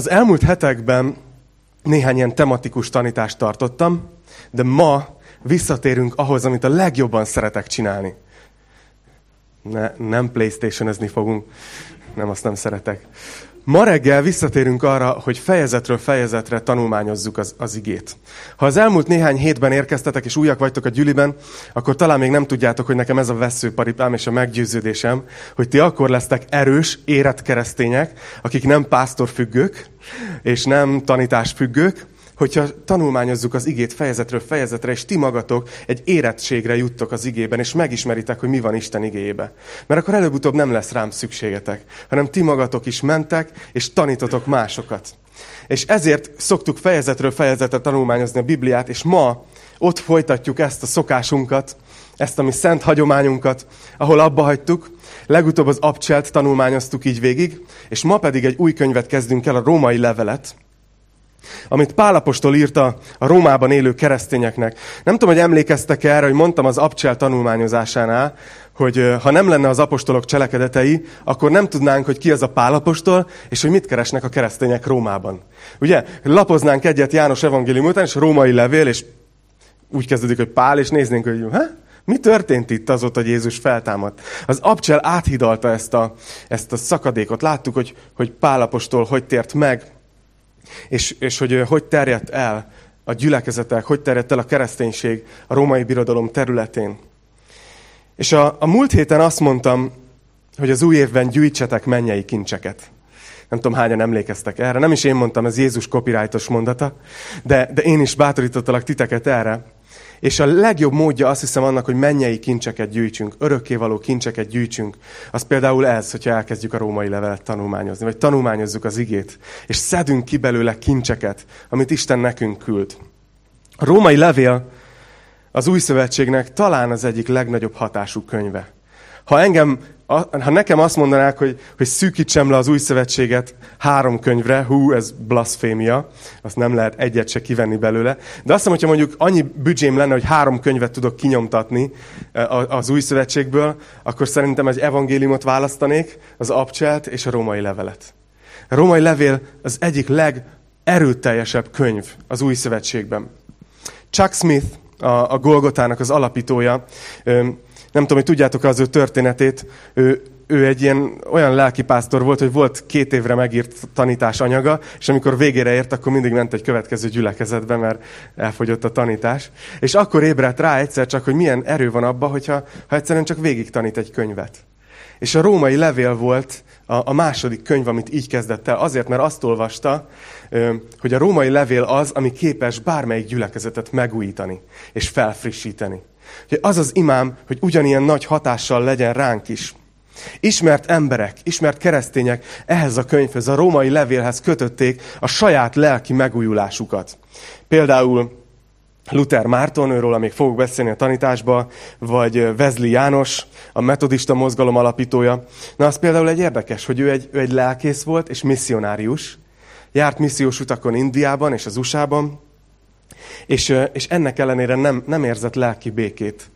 Az elmúlt hetekben néhány ilyen tematikus tanítást tartottam, de ma visszatérünk ahhoz, amit a legjobban szeretek csinálni. Ne, nem Playstation-ezni fogunk, nem azt nem szeretek. Ma reggel visszatérünk arra, hogy fejezetről fejezetre tanulmányozzuk az, az igét. Ha az elmúlt néhány hétben érkeztetek, és újak vagytok a gyüliben, akkor talán még nem tudjátok, hogy nekem ez a veszőparipám és a meggyőződésem, hogy ti akkor lesztek erős, érett keresztények, akik nem pásztorfüggők, és nem tanításfüggők, hogyha tanulmányozzuk az igét fejezetről fejezetre, és ti magatok egy érettségre juttok az igében, és megismeritek, hogy mi van Isten igébe. Mert akkor előbb-utóbb nem lesz rám szükségetek, hanem ti magatok is mentek, és tanítotok másokat. És ezért szoktuk fejezetről fejezetre tanulmányozni a Bibliát, és ma ott folytatjuk ezt a szokásunkat, ezt a mi szent hagyományunkat, ahol abba hagytuk. Legutóbb az abcselt tanulmányoztuk így végig, és ma pedig egy új könyvet kezdünk el, a római levelet, amit Pálapostól írta a Rómában élő keresztényeknek. Nem tudom, hogy emlékeztek erre, hogy mondtam az Abcsel tanulmányozásánál, hogy ha nem lenne az apostolok cselekedetei, akkor nem tudnánk, hogy ki az a Pálapostol, és hogy mit keresnek a keresztények Rómában. Ugye, lapoznánk egyet János evangélium után, és római levél, és úgy kezdődik, hogy Pál, és néznénk, hogy ha? Mi történt itt azóta, hogy Jézus feltámadt? Az Abcsel áthidalta ezt a, ezt a szakadékot. Láttuk, hogy, hogy Pálapostól hogy tért meg, és, és hogy hogy terjedt el a gyülekezetek, hogy terjedt el a kereszténység a római birodalom területén. És a, a múlt héten azt mondtam, hogy az új évben gyűjtsetek mennyei kincseket. Nem tudom, hányan emlékeztek erre. Nem is én mondtam, ez Jézus copyrightos mondata, de, de én is bátorítottalak titeket erre. És a legjobb módja azt hiszem annak, hogy mennyei kincseket gyűjtsünk, örökkévaló kincseket gyűjtsünk, az például ez, hogyha elkezdjük a római levelet tanulmányozni, vagy tanulmányozzuk az igét, és szedünk ki belőle kincseket, amit Isten nekünk küld. A római levél az új szövetségnek talán az egyik legnagyobb hatású könyve. Ha engem ha nekem azt mondanák, hogy, hogy szűkítsem le az új szövetséget három könyvre, hú, ez blasfémia, azt nem lehet egyet se kivenni belőle, de azt hiszem, hogyha mondjuk annyi büdzsém lenne, hogy három könyvet tudok kinyomtatni eh, az új szövetségből, akkor szerintem egy evangéliumot választanék, az abcselt és a római levelet. A római levél az egyik legerőteljesebb könyv az új szövetségben. Chuck Smith, a, a Golgotának az alapítója, nem tudom, hogy tudjátok az ő történetét, ő, ő egy ilyen olyan lelkipásztor volt, hogy volt két évre megírt tanítás anyaga, és amikor végére ért, akkor mindig ment egy következő gyülekezetbe, mert elfogyott a tanítás. És akkor ébredt rá egyszer csak, hogy milyen erő van abba, hogyha ha egyszerűen csak végig tanít egy könyvet. És a római levél volt a, a második könyv, amit így kezdett el. Azért, mert azt olvasta, hogy a római levél az, ami képes bármelyik gyülekezetet megújítani és felfrissíteni. Hogy az az imám, hogy ugyanilyen nagy hatással legyen ránk is. Ismert emberek, ismert keresztények ehhez a könyvhez, a római levélhez kötötték a saját lelki megújulásukat. Például Luther Márton, őről amíg fogok beszélni a tanításba, vagy Wesley János, a metodista mozgalom alapítója. Na, az például egy érdekes, hogy ő egy, ő egy lelkész volt, és misszionárius. Járt missziós utakon Indiában és az USA-ban, és, és ennek ellenére nem, nem érzett lelki békét.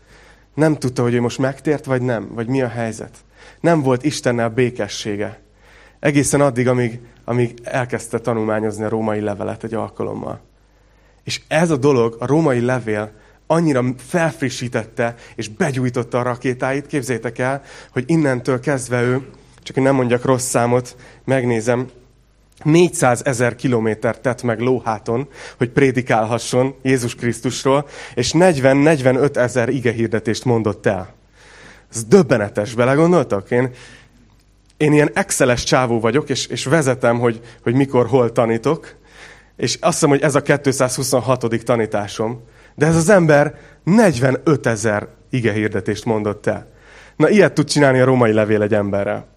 Nem tudta, hogy ő most megtért, vagy nem, vagy mi a helyzet. Nem volt Istennel békessége. Egészen addig, amíg, amíg elkezdte tanulmányozni a római levelet egy alkalommal. És ez a dolog, a római levél annyira felfrissítette és begyújtotta a rakétáit, képzétek el, hogy innentől kezdve ő, csak hogy nem mondjak rossz számot, megnézem, 400 ezer kilométert tett meg lóháton, hogy prédikálhasson Jézus Krisztusról, és 40-45 ezer igehirdetést mondott el. Ez döbbenetes, belegondoltak? Én, én ilyen exceles csávó vagyok, és, és vezetem, hogy, hogy mikor, hol tanítok, és azt hiszem, hogy ez a 226. tanításom. De ez az ember 45 ezer igehirdetést mondott el. Na, ilyet tud csinálni a római levél egy emberrel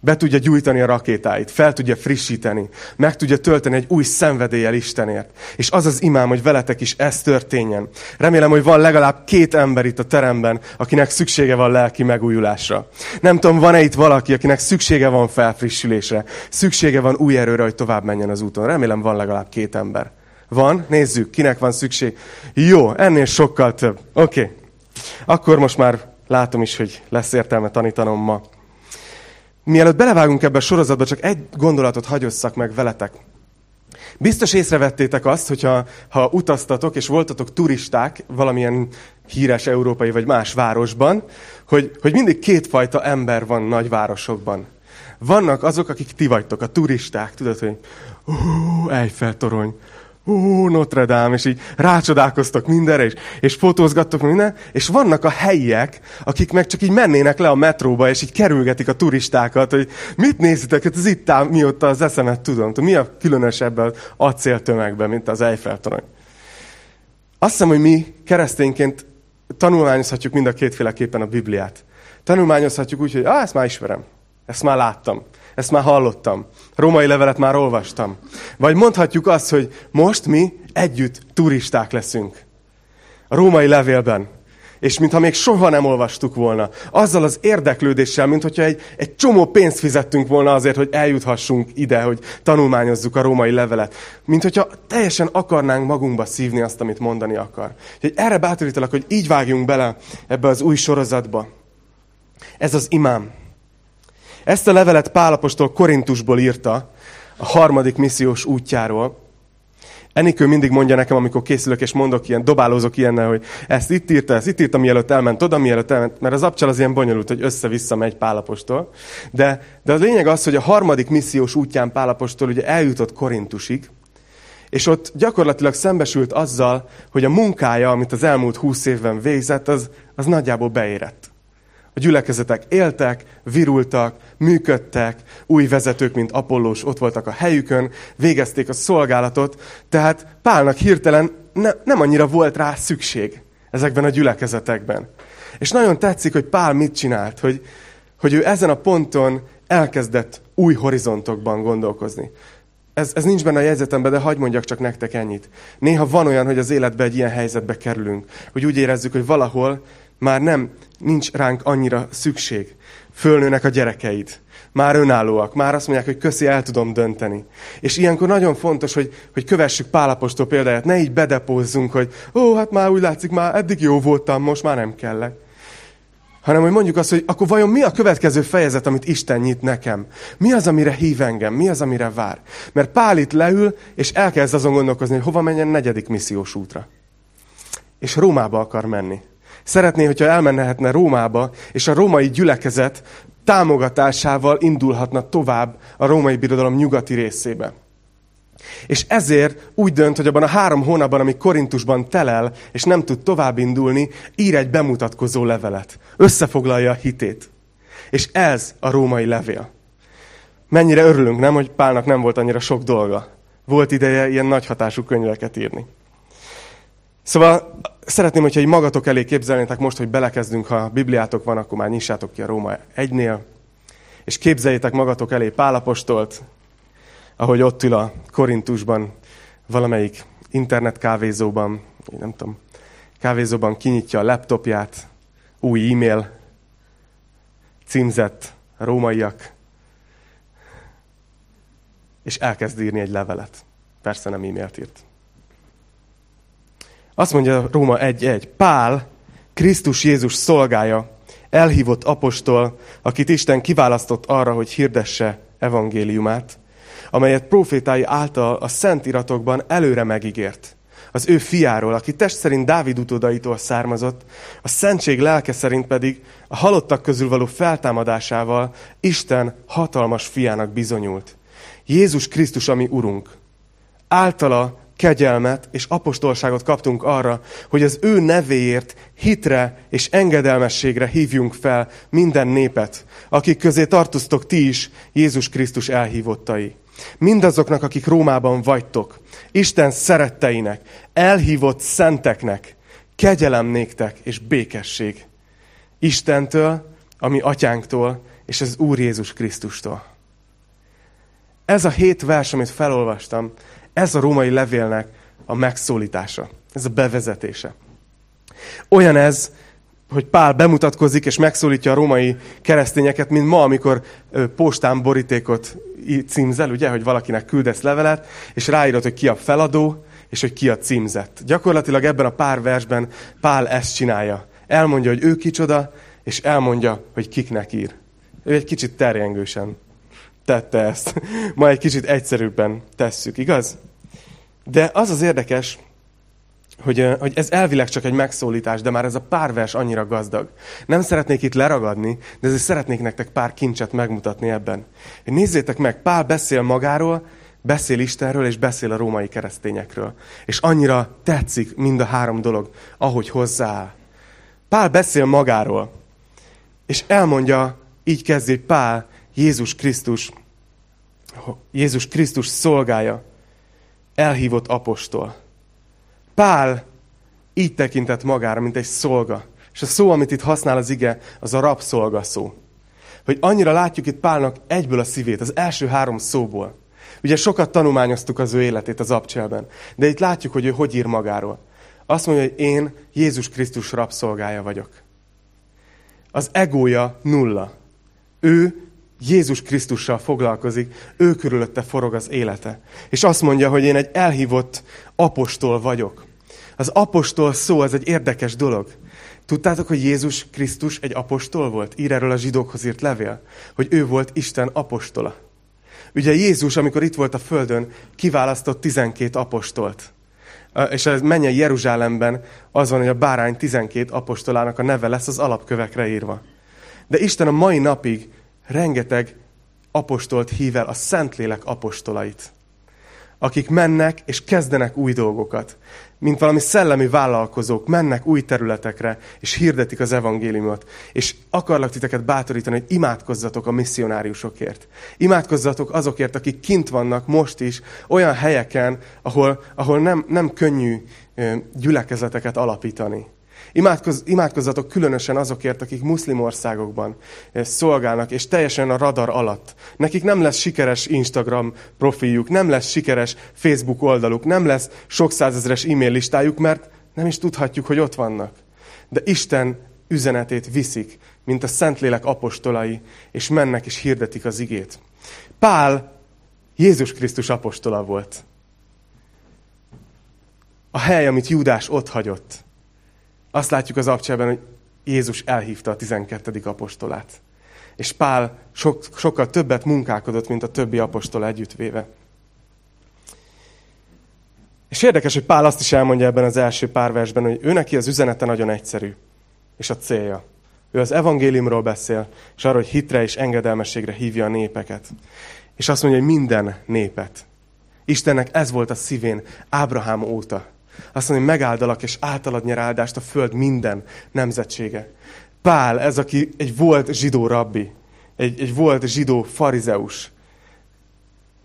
be tudja gyújtani a rakétáit, fel tudja frissíteni, meg tudja tölteni egy új szenvedéllyel Istenért. És az az imám, hogy veletek is ez történjen. Remélem, hogy van legalább két ember itt a teremben, akinek szüksége van lelki megújulásra. Nem tudom, van-e itt valaki, akinek szüksége van felfrissülésre, szüksége van új erőre, hogy tovább menjen az úton. Remélem, van legalább két ember. Van? Nézzük, kinek van szükség. Jó, ennél sokkal több. Oké. Okay. Akkor most már látom is, hogy lesz értelme tanítanom ma. Mielőtt belevágunk ebbe a sorozatba, csak egy gondolatot hagyosszak meg veletek. Biztos észrevettétek azt, hogyha ha utaztatok és voltatok turisták valamilyen híres európai vagy más városban, hogy, hogy mindig kétfajta ember van nagyvárosokban. Vannak azok, akik ti vagytok, a turisták, tudod, hogy Eiffel torony, ó, Notre Dame, és így rácsodálkoztak mindenre, és, és fotózgattok minden, és vannak a helyiek, akik meg csak így mennének le a metróba, és így kerülgetik a turistákat, hogy mit nézitek, hát ez itt áll, mióta az eszemet tudom. Mi a különös ebben az acéltömegben, mint az Eiffel torony? Azt hiszem, hogy mi keresztényként tanulmányozhatjuk mind a kétféleképpen a Bibliát. Tanulmányozhatjuk úgy, hogy ah, ezt már ismerem, ezt már láttam. Ezt már hallottam. Római levelet már olvastam. Vagy mondhatjuk azt, hogy most mi együtt turisták leszünk. A római levélben. És mintha még soha nem olvastuk volna. Azzal az érdeklődéssel, mint hogyha egy, egy csomó pénzt fizettünk volna azért, hogy eljuthassunk ide, hogy tanulmányozzuk a római levelet. Mint hogyha teljesen akarnánk magunkba szívni azt, amit mondani akar. Úgyhogy erre bátorítalak, hogy így vágjunk bele ebbe az új sorozatba. Ez az imám. Ezt a levelet Pálapostól Korintusból írta, a harmadik missziós útjáról. Enikő mindig mondja nekem, amikor készülök és mondok ilyen, dobálózok ilyennel, hogy ezt itt írta, ezt itt írta, mielőtt elment oda, mielőtt elment, mert az abcsal az ilyen bonyolult, hogy össze-vissza megy Pálapostól. De, de a lényeg az, hogy a harmadik missziós útján Pálapostól ugye eljutott Korintusig, és ott gyakorlatilag szembesült azzal, hogy a munkája, amit az elmúlt húsz évben végzett, az, az nagyjából beérett. A gyülekezetek éltek, virultak, működtek, új vezetők, mint Apollós ott voltak a helyükön, végezték a szolgálatot, tehát Pálnak hirtelen ne, nem annyira volt rá szükség ezekben a gyülekezetekben. És nagyon tetszik, hogy Pál mit csinált, hogy, hogy ő ezen a ponton elkezdett új horizontokban gondolkozni. Ez, ez nincs benne a jegyzetemben, de hagyd mondjak csak nektek ennyit. Néha van olyan, hogy az életbe egy ilyen helyzetbe kerülünk, hogy úgy érezzük, hogy valahol már nem, nincs ránk annyira szükség. Fölnőnek a gyerekeid. Már önállóak. Már azt mondják, hogy köszi, el tudom dönteni. És ilyenkor nagyon fontos, hogy, hogy kövessük Pálapostól példáját. Ne így bedepózzunk, hogy ó, hát már úgy látszik, már eddig jó voltam, most már nem kellek. Hanem, hogy mondjuk azt, hogy akkor vajon mi a következő fejezet, amit Isten nyit nekem? Mi az, amire hív engem? Mi az, amire vár? Mert Pál itt leül, és elkezd azon gondolkozni, hogy hova menjen negyedik missziós útra. És Rómába akar menni. Szeretné, hogyha elmennehetne Rómába, és a római gyülekezet támogatásával indulhatna tovább a római birodalom nyugati részébe. És ezért úgy dönt, hogy abban a három hónapban, ami Korintusban telel, és nem tud tovább indulni, ír egy bemutatkozó levelet. Összefoglalja a hitét. És ez a római levél. Mennyire örülünk, nem, hogy Pálnak nem volt annyira sok dolga. Volt ideje ilyen nagy hatású könyveket írni. Szóval szeretném, hogyha egy magatok elé képzelnétek most, hogy belekezdünk, ha Bibliátok van, akkor már nyissátok ki a Róma egynél, és képzeljétek magatok elé Pálapostolt, ahogy ott ül a Korintusban, valamelyik internet kávézóban, nem tudom, kávézóban kinyitja a laptopját, új e-mail, címzett rómaiak, és elkezd írni egy levelet. Persze nem e-mailt írt. Azt mondja Róma 1.1. Pál, Krisztus Jézus szolgája, elhívott apostol, akit Isten kiválasztott arra, hogy hirdesse evangéliumát, amelyet profétái által a szent iratokban előre megígért. Az ő fiáról, aki test szerint Dávid utódaitól származott, a szentség lelke szerint pedig a halottak közül való feltámadásával Isten hatalmas fiának bizonyult. Jézus Krisztus, ami Urunk. Általa kegyelmet és apostolságot kaptunk arra, hogy az ő nevéért hitre és engedelmességre hívjunk fel minden népet, akik közé tartoztok ti is Jézus Krisztus elhívottai. Mindazoknak, akik Rómában vagytok, Isten szeretteinek, elhívott szenteknek, kegyelem néktek és békesség. Istentől, ami atyánktól, és az Úr Jézus Krisztustól. Ez a hét vers, amit felolvastam, ez a római levélnek a megszólítása. Ez a bevezetése. Olyan ez, hogy Pál bemutatkozik és megszólítja a római keresztényeket, mint ma, amikor postán borítékot címzel, ugye, hogy valakinek küldesz levelet, és ráírod, hogy ki a feladó, és hogy ki a címzett. Gyakorlatilag ebben a pár versben Pál ezt csinálja. Elmondja, hogy ő kicsoda, és elmondja, hogy kiknek ír. Ő egy kicsit terjengősen tette ezt. Ma egy kicsit egyszerűbben tesszük, igaz? De az az érdekes, hogy, hogy ez elvileg csak egy megszólítás, de már ez a pár vers annyira gazdag. Nem szeretnék itt leragadni, de ezért szeretnék nektek pár kincset megmutatni ebben. Nézzétek meg, Pál beszél magáról, beszél Istenről, és beszél a római keresztényekről. És annyira tetszik mind a három dolog, ahogy hozzááll. Pál beszél magáról, és elmondja, így kezdi Pál, Jézus Krisztus, Jézus Krisztus szolgája, elhívott apostol. Pál így tekintett magára, mint egy szolga. És a szó, amit itt használ az ige, az a rabszolga szó. Hogy annyira látjuk itt Pálnak egyből a szívét, az első három szóból. Ugye sokat tanulmányoztuk az ő életét az abcselben, de itt látjuk, hogy ő hogy ír magáról. Azt mondja, hogy én Jézus Krisztus rabszolgája vagyok. Az egója nulla. Ő Jézus Krisztussal foglalkozik, ő körülötte forog az élete. És azt mondja, hogy én egy elhívott apostol vagyok. Az apostol szó, ez egy érdekes dolog. Tudtátok, hogy Jézus Krisztus egy apostol volt? Ír erről a zsidókhoz írt levél, hogy ő volt Isten apostola. Ugye Jézus, amikor itt volt a földön, kiválasztott 12 apostolt. És ez menjen Jeruzsálemben az van, hogy a bárány 12 apostolának a neve lesz az alapkövekre írva. De Isten a mai napig rengeteg apostolt hív el, a Szentlélek apostolait, akik mennek és kezdenek új dolgokat. Mint valami szellemi vállalkozók, mennek új területekre, és hirdetik az evangéliumot. És akarlak titeket bátorítani, hogy imádkozzatok a misszionáriusokért. Imádkozzatok azokért, akik kint vannak most is, olyan helyeken, ahol, ahol nem, nem könnyű gyülekezeteket alapítani Imádkoz, imádkozzatok különösen azokért, akik muszlim országokban eh, szolgálnak, és teljesen a radar alatt. Nekik nem lesz sikeres Instagram profiljuk, nem lesz sikeres Facebook oldaluk, nem lesz sok százezeres e-mail listájuk, mert nem is tudhatjuk, hogy ott vannak. De Isten üzenetét viszik, mint a Szentlélek apostolai, és mennek és hirdetik az igét. Pál Jézus Krisztus apostola volt. A hely, amit Júdás ott hagyott, azt látjuk az abcsában, hogy Jézus elhívta a 12. apostolát. És Pál sok, sokkal többet munkálkodott, mint a többi apostol együttvéve. És érdekes, hogy Pál azt is elmondja ebben az első pár versben, hogy ő neki az üzenete nagyon egyszerű, és a célja. Ő az evangéliumról beszél, és arról, hogy hitre és engedelmességre hívja a népeket. És azt mondja, hogy minden népet. Istennek ez volt a szívén Ábrahám óta. Azt mondja, hogy megáldalak, és általad nyer áldást a föld minden nemzetsége. Pál, ez aki egy volt zsidó rabbi, egy, egy volt zsidó farizeus,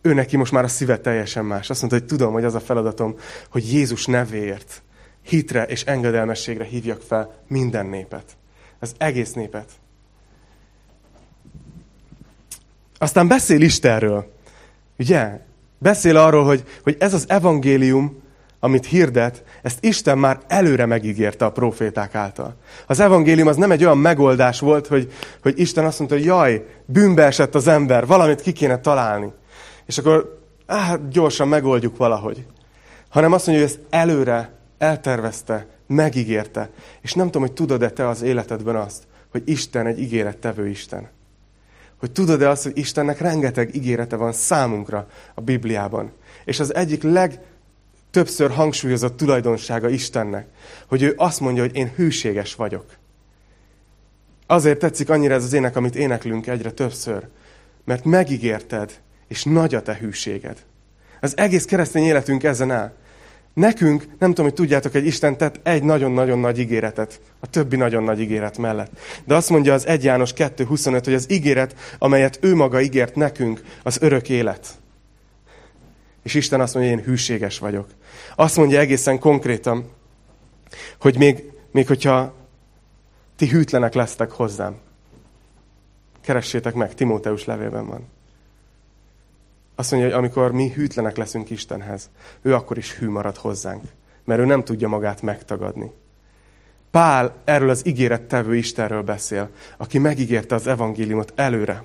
ő neki most már a szíve teljesen más. Azt mondta, hogy tudom, hogy az a feladatom, hogy Jézus nevéért, hitre és engedelmességre hívjak fel minden népet. Az egész népet. Aztán beszél Istenről. Ugye? Beszél arról, hogy, hogy ez az evangélium, amit hirdet, ezt Isten már előre megígérte a proféták által. Az evangélium az nem egy olyan megoldás volt, hogy, hogy Isten azt mondta, hogy jaj, bűnbe esett az ember, valamit ki kéne találni. És akkor hát gyorsan megoldjuk valahogy. Hanem azt mondja, hogy ezt előre eltervezte, megígérte. És nem tudom, hogy tudod-e te az életedben azt, hogy Isten egy ígérettevő Isten. Hogy tudod-e azt, hogy Istennek rengeteg ígérete van számunkra a Bibliában. És az egyik leg többször hangsúlyozott tulajdonsága Istennek, hogy ő azt mondja, hogy én hűséges vagyok. Azért tetszik annyira ez az ének, amit éneklünk egyre többször, mert megígérted, és nagy a te hűséged. Az egész keresztény életünk ezen áll. Nekünk, nem tudom, hogy tudjátok, hogy Isten tett egy nagyon-nagyon nagy ígéretet a többi nagyon nagy ígéret mellett. De azt mondja az 1 János 2.25, hogy az ígéret, amelyet ő maga ígért nekünk, az örök élet. És Isten azt mondja, hogy én hűséges vagyok. Azt mondja egészen konkrétan, hogy még, még hogyha ti hűtlenek lesztek hozzám, keressétek meg, Timóteus levélben van. Azt mondja, hogy amikor mi hűtlenek leszünk Istenhez, ő akkor is hű marad hozzánk, mert ő nem tudja magát megtagadni. Pál erről az ígérettevő Istenről beszél, aki megígérte az evangéliumot előre.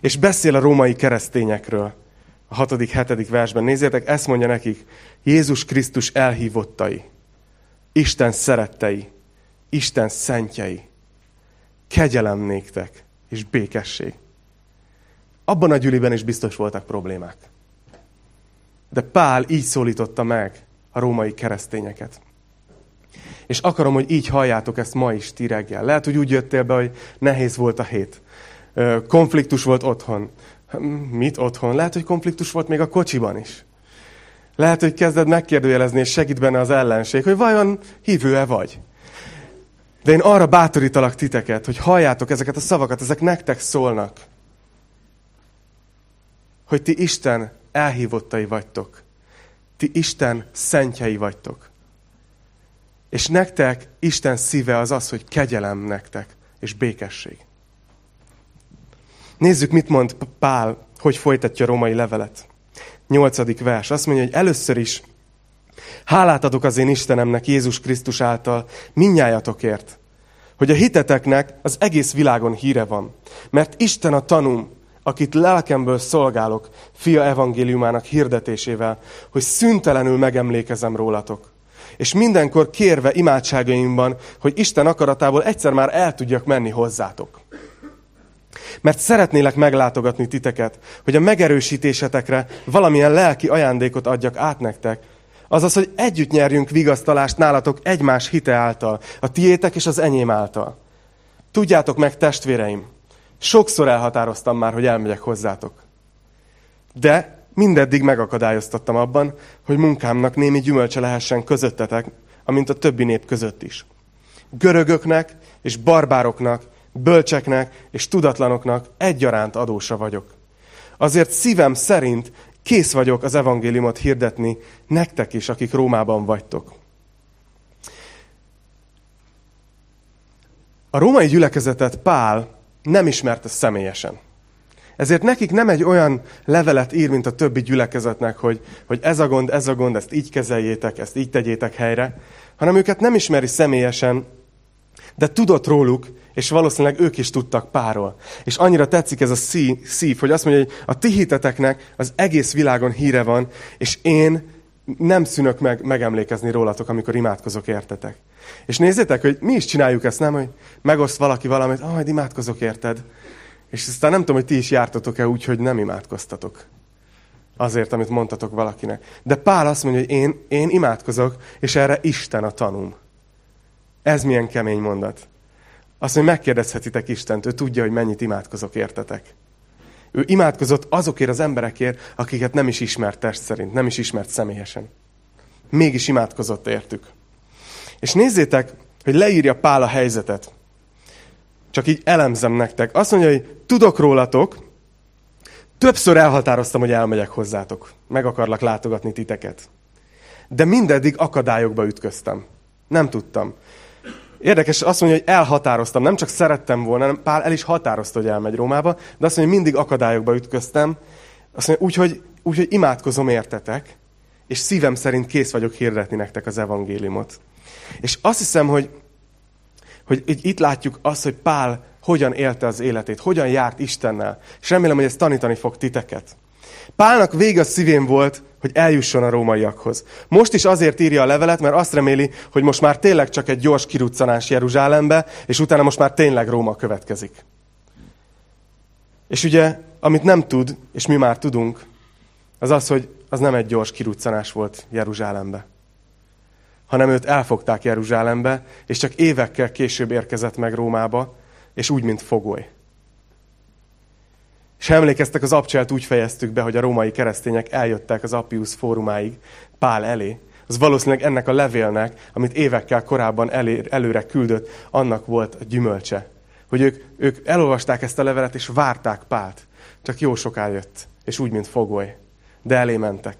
És beszél a római keresztényekről, a hatodik, hetedik versben. Nézzétek, ezt mondja nekik. Jézus Krisztus elhívottai, Isten szerettei, Isten szentjei, kegyelem néktek és békesség. Abban a gyűliben is biztos voltak problémák. De Pál így szólította meg a római keresztényeket. És akarom, hogy így halljátok ezt ma is ti reggel. Lehet, hogy úgy jöttél be, hogy nehéz volt a hét. Konfliktus volt otthon. Mit otthon? Lehet, hogy konfliktus volt még a kocsiban is. Lehet, hogy kezded megkérdőjelezni, és segít benne az ellenség, hogy vajon hívő-e vagy. De én arra bátorítalak titeket, hogy halljátok ezeket a szavakat, ezek nektek szólnak. Hogy ti Isten elhívottai vagytok. Ti Isten szentjei vagytok. És nektek Isten szíve az az, hogy kegyelem nektek, és békesség. Nézzük, mit mond Pál, hogy folytatja a római levelet. Nyolcadik vers. Azt mondja, hogy először is hálát adok az én Istenemnek Jézus Krisztus által minnyájatokért, hogy a hiteteknek az egész világon híre van. Mert Isten a tanum, akit lelkemből szolgálok, fia evangéliumának hirdetésével, hogy szüntelenül megemlékezem rólatok. És mindenkor kérve imádságaimban, hogy Isten akaratából egyszer már el tudjak menni hozzátok. Mert szeretnélek meglátogatni titeket, hogy a megerősítésetekre valamilyen lelki ajándékot adjak át nektek, azaz, hogy együtt nyerjünk vigasztalást nálatok egymás hite által, a tiétek és az enyém által. Tudjátok meg, testvéreim, sokszor elhatároztam már, hogy elmegyek hozzátok. De mindeddig megakadályoztattam abban, hogy munkámnak némi gyümölcse lehessen közöttetek, amint a többi nép között is. Görögöknek és barbároknak bölcseknek és tudatlanoknak egyaránt adósa vagyok. Azért szívem szerint kész vagyok az evangéliumot hirdetni nektek is, akik Rómában vagytok. A római gyülekezetet Pál nem ismerte személyesen. Ezért nekik nem egy olyan levelet ír, mint a többi gyülekezetnek, hogy, hogy ez a gond, ez a gond, ezt így kezeljétek, ezt így tegyétek helyre, hanem őket nem ismeri személyesen, de tudott róluk, és valószínűleg ők is tudtak párról. És annyira tetszik ez a szív, hogy azt mondja, hogy a ti hiteteknek az egész világon híre van, és én nem szűnök meg megemlékezni rólatok, amikor imádkozok értetek. És nézzétek, hogy mi is csináljuk ezt, nem? Hogy megoszt valaki valamit, ah, majd imádkozok érted. És aztán nem tudom, hogy ti is jártatok-e úgy, hogy nem imádkoztatok. Azért, amit mondtatok valakinek. De Pál azt mondja, hogy én, én imádkozok, és erre Isten a tanúm. Ez milyen kemény mondat. Azt mondja, megkérdezhetitek Istent, ő tudja, hogy mennyit imádkozok értetek. Ő imádkozott azokért az emberekért, akiket nem is ismert test szerint, nem is ismert személyesen. Mégis imádkozott értük. És nézzétek, hogy leírja Pál a helyzetet. Csak így elemzem nektek. Azt mondja, hogy tudok rólatok, többször elhatároztam, hogy elmegyek hozzátok. Meg akarlak látogatni titeket. De mindeddig akadályokba ütköztem. Nem tudtam. Érdekes, azt mondja, hogy elhatároztam, nem csak szerettem volna, hanem Pál el is határozta, hogy elmegy Rómába, de azt mondja, hogy mindig akadályokba ütköztem. Azt mondja, úgyhogy úgy, hogy imádkozom értetek, és szívem szerint kész vagyok hirdetni nektek az evangéliumot. És azt hiszem, hogy, hogy itt látjuk azt, hogy Pál hogyan élte az életét, hogyan járt Istennel. És remélem, hogy ez tanítani fog titeket. Pálnak vége a szívén volt, hogy eljusson a rómaiakhoz. Most is azért írja a levelet, mert azt reméli, hogy most már tényleg csak egy gyors kiruccanás Jeruzsálembe, és utána most már tényleg Róma következik. És ugye, amit nem tud, és mi már tudunk, az az, hogy az nem egy gyors kiruccanás volt Jeruzsálembe, hanem őt elfogták Jeruzsálembe, és csak évekkel később érkezett meg Rómába, és úgy, mint fogoly. És emlékeztek, az abcselt úgy fejeztük be, hogy a római keresztények eljöttek az Appius fórumáig Pál elé. Az valószínűleg ennek a levélnek, amit évekkel korábban elé, előre küldött, annak volt a gyümölcse. Hogy ők, ők elolvasták ezt a levelet, és várták Pált. Csak jó sok jött, és úgy, mint fogoly. De elé mentek.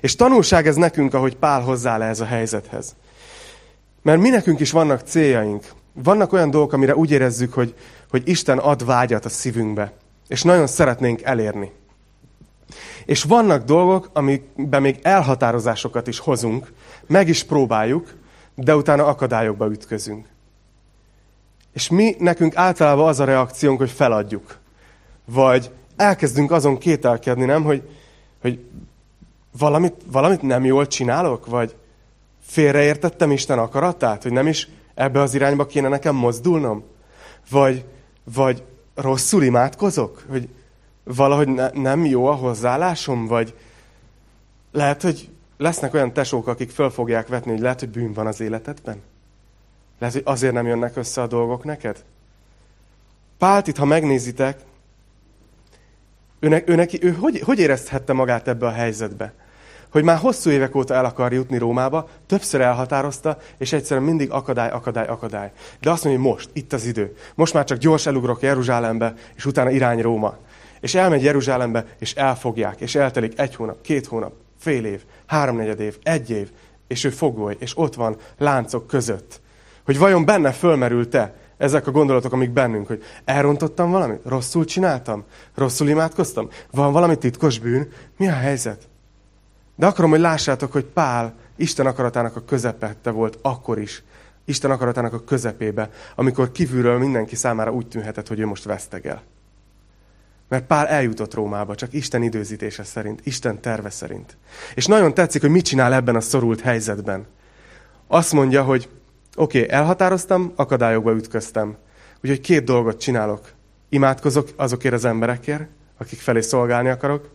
És tanulság ez nekünk, ahogy Pál hozzá le ez a helyzethez. Mert mi nekünk is vannak céljaink. Vannak olyan dolgok, amire úgy érezzük, hogy, hogy Isten ad vágyat a szívünkbe és nagyon szeretnénk elérni. És vannak dolgok, amikben még elhatározásokat is hozunk, meg is próbáljuk, de utána akadályokba ütközünk. És mi, nekünk általában az a reakciónk, hogy feladjuk. Vagy elkezdünk azon kételkedni, nem, hogy, hogy valamit, valamit nem jól csinálok, vagy félreértettem Isten akaratát, hogy nem is ebbe az irányba kéne nekem mozdulnom, vagy, vagy rosszul imádkozok? Hogy valahogy ne, nem jó a hozzáállásom? Vagy, Lehet, hogy lesznek olyan tesók, akik föl fogják vetni, hogy lehet, hogy bűn van az életedben. Lehet, hogy azért nem jönnek össze a dolgok neked. Pált itt, ha megnézitek, ő, ő, neki, ő hogy, hogy érezhette magát ebbe a helyzetbe? Hogy már hosszú évek óta el akar jutni Rómába, többször elhatározta, és egyszerűen mindig akadály, akadály, akadály. De azt mondja, hogy most, itt az idő. Most már csak gyors elugrok Jeruzsálembe, és utána irány Róma. És elmegy Jeruzsálembe, és elfogják, és eltelik egy hónap, két hónap, fél év, háromnegyed év, egy év, és ő fogoly, és ott van láncok között. Hogy vajon benne fölmerült-e ezek a gondolatok, amik bennünk, hogy elrontottam valamit, rosszul csináltam, rosszul imádkoztam, van valami titkos bűn, mi a helyzet? De akarom, hogy lássátok, hogy Pál Isten akaratának a közepette volt akkor is. Isten akaratának a közepébe, amikor kívülről mindenki számára úgy tűnhetett, hogy ő most vesztegel. Mert Pál eljutott Rómába, csak Isten időzítése szerint, Isten terve szerint. És nagyon tetszik, hogy mit csinál ebben a szorult helyzetben. Azt mondja, hogy oké, okay, elhatároztam, akadályokba ütköztem. Úgyhogy két dolgot csinálok. Imádkozok azokért az emberekért, akik felé szolgálni akarok,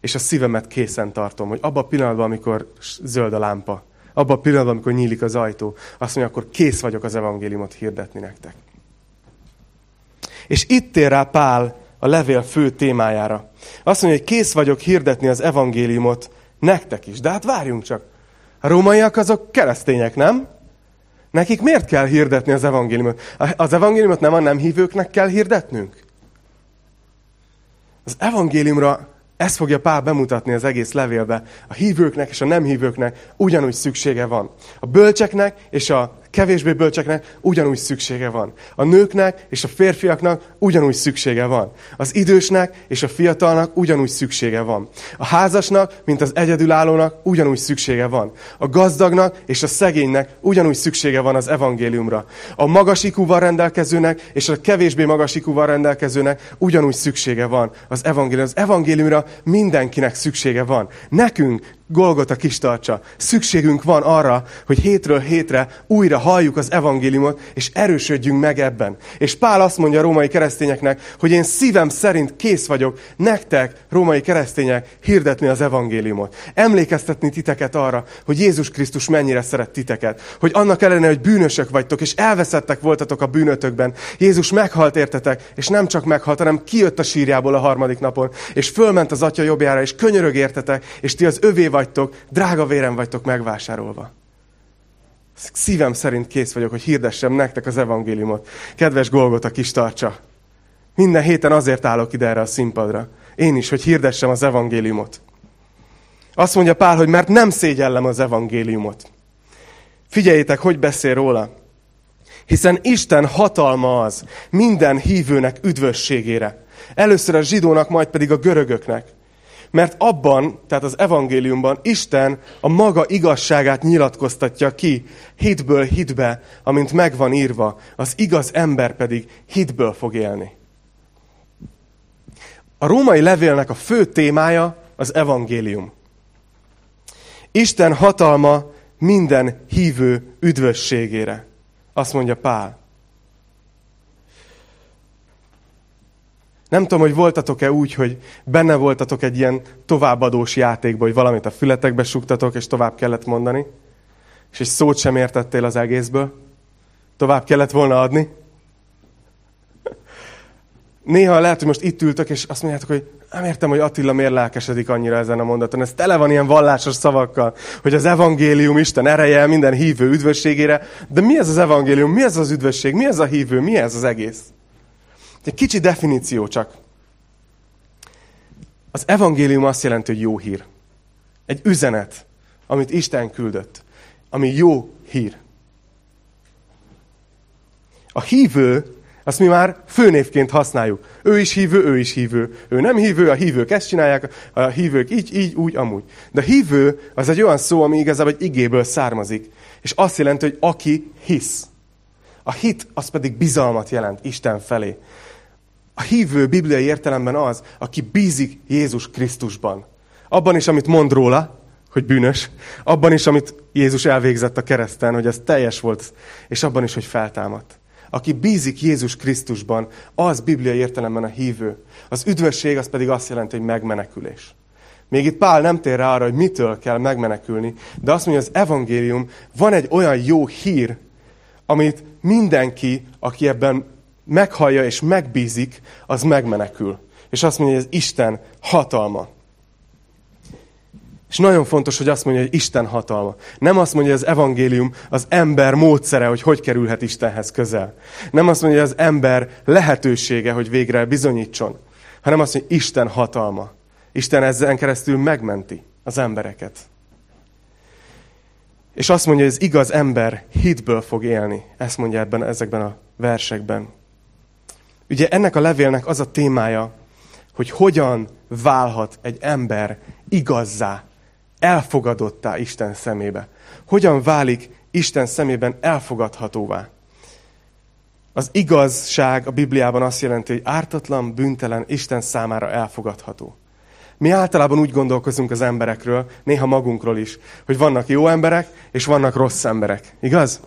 és a szívemet készen tartom, hogy abban a pillanatban, amikor zöld a lámpa, abban a pillanatban, amikor nyílik az ajtó, azt mondja, akkor kész vagyok az evangéliumot hirdetni nektek. És itt ér rá Pál a levél fő témájára. Azt mondja, hogy kész vagyok hirdetni az evangéliumot nektek is. De hát várjunk csak. A rómaiak azok keresztények, nem? Nekik miért kell hirdetni az evangéliumot? Az evangéliumot nem a nem hívőknek kell hirdetnünk? Az evangéliumra ezt fogja Pál bemutatni az egész levélbe. A hívőknek és a nem hívőknek ugyanúgy szüksége van. A bölcseknek és a kevésbé bölcseknek ugyanúgy szüksége van. A nőknek és a férfiaknak ugyanúgy szüksége van. Az idősnek és a fiatalnak ugyanúgy szüksége van. A házasnak, mint az egyedülállónak ugyanúgy szüksége van. A gazdagnak és a szegénynek ugyanúgy szüksége van az evangéliumra. A magasikúval rendelkezőnek és a kevésbé magasikúval rendelkezőnek ugyanúgy szüksége van az evangélium. Az evangéliumra mindenkinek szüksége van. Nekünk, Golgota kis tartsa. Szükségünk van arra, hogy hétről hétre újra halljuk az evangéliumot, és erősödjünk meg ebben. És Pál azt mondja a római keresztényeknek, hogy én szívem szerint kész vagyok nektek, római keresztények, hirdetni az evangéliumot. Emlékeztetni titeket arra, hogy Jézus Krisztus mennyire szeret titeket. Hogy annak ellenére, hogy bűnösök vagytok, és elveszettek voltatok a bűnötökben, Jézus meghalt értetek, és nem csak meghalt, hanem kijött a sírjából a harmadik napon, és fölment az atya jobbjára, és könyörög értetek, és ti az övé vagytok, drága vérem vagytok megvásárolva. Szívem szerint kész vagyok, hogy hirdessem nektek az evangéliumot. Kedves a kis tartsa. Minden héten azért állok ide erre a színpadra. Én is, hogy hirdessem az evangéliumot. Azt mondja Pál, hogy mert nem szégyellem az evangéliumot. Figyeljétek, hogy beszél róla. Hiszen Isten hatalma az minden hívőnek üdvösségére. Először a zsidónak, majd pedig a görögöknek. Mert abban, tehát az evangéliumban Isten a maga igazságát nyilatkoztatja ki, hitből hitbe, amint megvan írva, az igaz ember pedig hitből fog élni. A római levélnek a fő témája az evangélium. Isten hatalma minden hívő üdvösségére. Azt mondja Pál. Nem tudom, hogy voltatok-e úgy, hogy benne voltatok egy ilyen továbbadós játékban, hogy valamit a fületekbe suktatok, és tovább kellett mondani, és egy szót sem értettél az egészből. Tovább kellett volna adni. Néha lehet, hogy most itt ültök, és azt mondjátok, hogy nem értem, hogy Attila miért lelkesedik annyira ezen a mondaton. Ez tele van ilyen vallásos szavakkal, hogy az evangélium Isten ereje minden hívő üdvösségére. De mi ez az evangélium? Mi ez az üdvösség? Mi ez a hívő? Mi ez az egész? Egy kicsi definíció csak. Az evangélium azt jelenti, hogy jó hír. Egy üzenet, amit Isten küldött, ami jó hír. A hívő, azt mi már főnévként használjuk. Ő is hívő, ő is hívő. Ő nem hívő, a hívők ezt csinálják, a hívők így, így, úgy, amúgy. De hívő az egy olyan szó, ami igazából egy igéből származik. És azt jelenti, hogy aki hisz. A hit az pedig bizalmat jelent Isten felé. A hívő bibliai értelemben az, aki bízik Jézus Krisztusban. Abban is, amit mond róla, hogy bűnös, abban is, amit Jézus elvégzett a kereszten, hogy ez teljes volt, és abban is, hogy feltámadt. Aki bízik Jézus Krisztusban, az bibliai értelemben a hívő. Az üdvösség az pedig azt jelenti, hogy megmenekülés. Még itt Pál nem tér rá arra, hogy mitől kell megmenekülni, de azt mondja, az evangélium van egy olyan jó hír, amit mindenki, aki ebben meghallja és megbízik, az megmenekül. És azt mondja, hogy ez Isten hatalma. És nagyon fontos, hogy azt mondja, hogy Isten hatalma. Nem azt mondja, hogy az evangélium az ember módszere, hogy hogy kerülhet Istenhez közel. Nem azt mondja, hogy az ember lehetősége, hogy végre bizonyítson. Hanem azt mondja, hogy Isten hatalma. Isten ezzel keresztül megmenti az embereket. És azt mondja, hogy az igaz ember hitből fog élni. Ezt mondja ebben, ezekben a versekben. Ugye ennek a levélnek az a témája, hogy hogyan válhat egy ember igazzá, elfogadottá Isten szemébe. Hogyan válik Isten szemében elfogadhatóvá. Az igazság a Bibliában azt jelenti, hogy ártatlan, büntelen, Isten számára elfogadható. Mi általában úgy gondolkozunk az emberekről, néha magunkról is, hogy vannak jó emberek, és vannak rossz emberek. Igaz?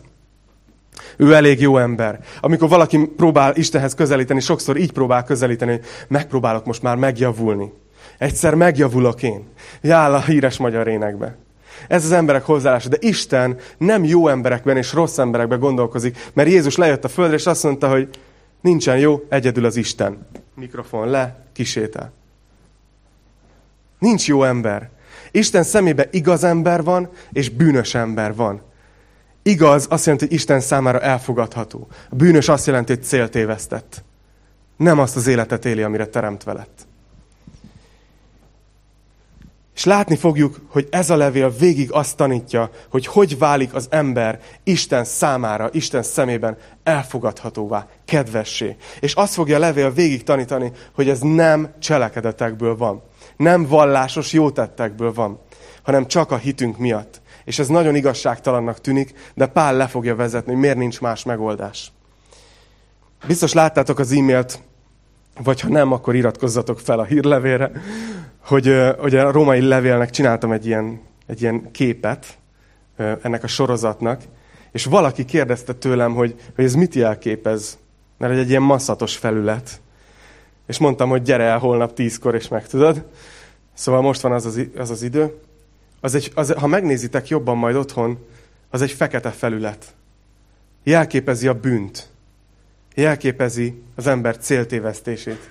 Ő elég jó ember. Amikor valaki próbál Istenhez közelíteni, sokszor így próbál közelíteni, hogy megpróbálok most már megjavulni. Egyszer megjavulok én. Jál a híres magyar énekbe. Ez az emberek hozzáállása. De Isten nem jó emberekben és rossz emberekben gondolkozik, mert Jézus lejött a földre, és azt mondta, hogy nincsen jó, egyedül az Isten. Mikrofon le, kisétál. Nincs jó ember. Isten szemébe igaz ember van, és bűnös ember van. Igaz azt jelenti, hogy Isten számára elfogadható. A bűnös azt jelenti, hogy céltévesztett. Nem azt az életet éli, amire teremtve lett. És látni fogjuk, hogy ez a levél végig azt tanítja, hogy hogy válik az ember Isten számára, Isten szemében elfogadhatóvá, kedvessé. És azt fogja a levél végig tanítani, hogy ez nem cselekedetekből van. Nem vallásos jótettekből van, hanem csak a hitünk miatt. És ez nagyon igazságtalannak tűnik, de Pál le fogja vezetni, hogy miért nincs más megoldás. Biztos láttátok az e-mailt, vagy ha nem, akkor iratkozzatok fel a hírlevélre, hogy, hogy a római levélnek csináltam egy ilyen, egy ilyen képet ennek a sorozatnak, és valaki kérdezte tőlem, hogy, hogy ez mit jelképez, mert egy ilyen masszatos felület. És mondtam, hogy gyere el holnap tízkor, és megtudod. Szóval most van az az, az, az idő. Az egy, az, ha megnézitek jobban majd otthon, az egy fekete felület. Jelképezi a bűnt. Jelképezi az ember céltévesztését.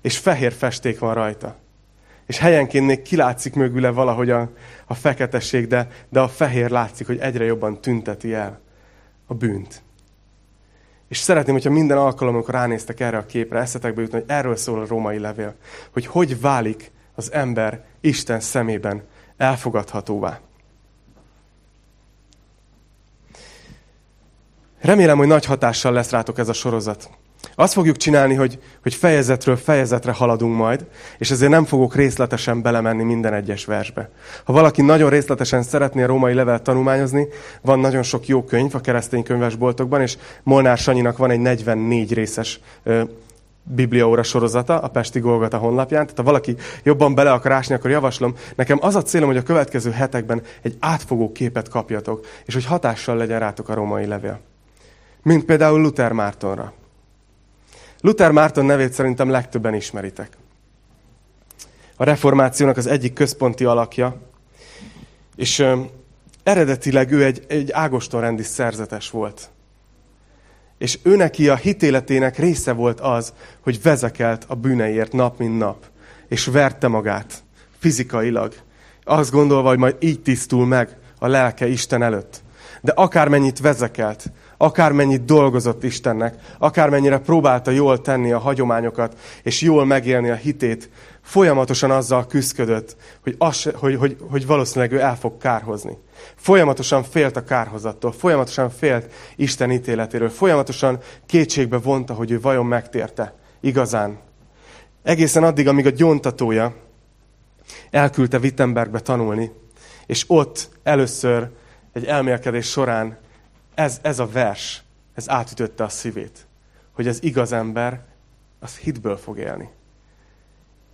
És fehér festék van rajta. És helyenként még kilátszik mögüle valahogy a, a feketesség, de, de a fehér látszik, hogy egyre jobban tünteti el a bűnt. És szeretném, hogyha minden alkalom, amikor ránéztek erre a képre, eszetekbe jutni, hogy erről szól a római levél. Hogy hogy válik az ember Isten szemében elfogadhatóvá. Remélem, hogy nagy hatással lesz rátok ez a sorozat. Azt fogjuk csinálni, hogy, hogy fejezetről fejezetre haladunk majd, és ezért nem fogok részletesen belemenni minden egyes versbe. Ha valaki nagyon részletesen szeretné a római levelet tanulmányozni, van nagyon sok jó könyv a keresztény könyvesboltokban, és Molnár Sanyinak van egy 44 részes ö, bibliaóra sorozata a Pesti Golgata honlapján. Tehát ha valaki jobban bele akar ásni, akkor javaslom. Nekem az a célom, hogy a következő hetekben egy átfogó képet kapjatok, és hogy hatással legyen rátok a római levél. Mint például Luther Mártonra. Luther Márton nevét szerintem legtöbben ismeritek. A reformációnak az egyik központi alakja, és ö, eredetileg ő egy, egy ágostonrendi szerzetes volt. És ő neki a hitéletének része volt az, hogy vezekelt a bűneiért nap, mint nap. És verte magát fizikailag. Azt gondolva, hogy majd így tisztul meg a lelke Isten előtt. De akármennyit vezekelt, akármennyit dolgozott Istennek, akármennyire próbálta jól tenni a hagyományokat, és jól megélni a hitét, folyamatosan azzal küzdködött, hogy, az, hogy, hogy, hogy valószínűleg ő el fog kárhozni. Folyamatosan félt a kárhozattól, folyamatosan félt Isten ítéletéről, folyamatosan kétségbe vonta, hogy ő vajon megtérte igazán. Egészen addig, amíg a gyontatója elküldte Wittenbergbe tanulni, és ott először egy elmélkedés során ez, ez a vers, ez átütötte a szívét, hogy az igaz ember, az hitből fog élni.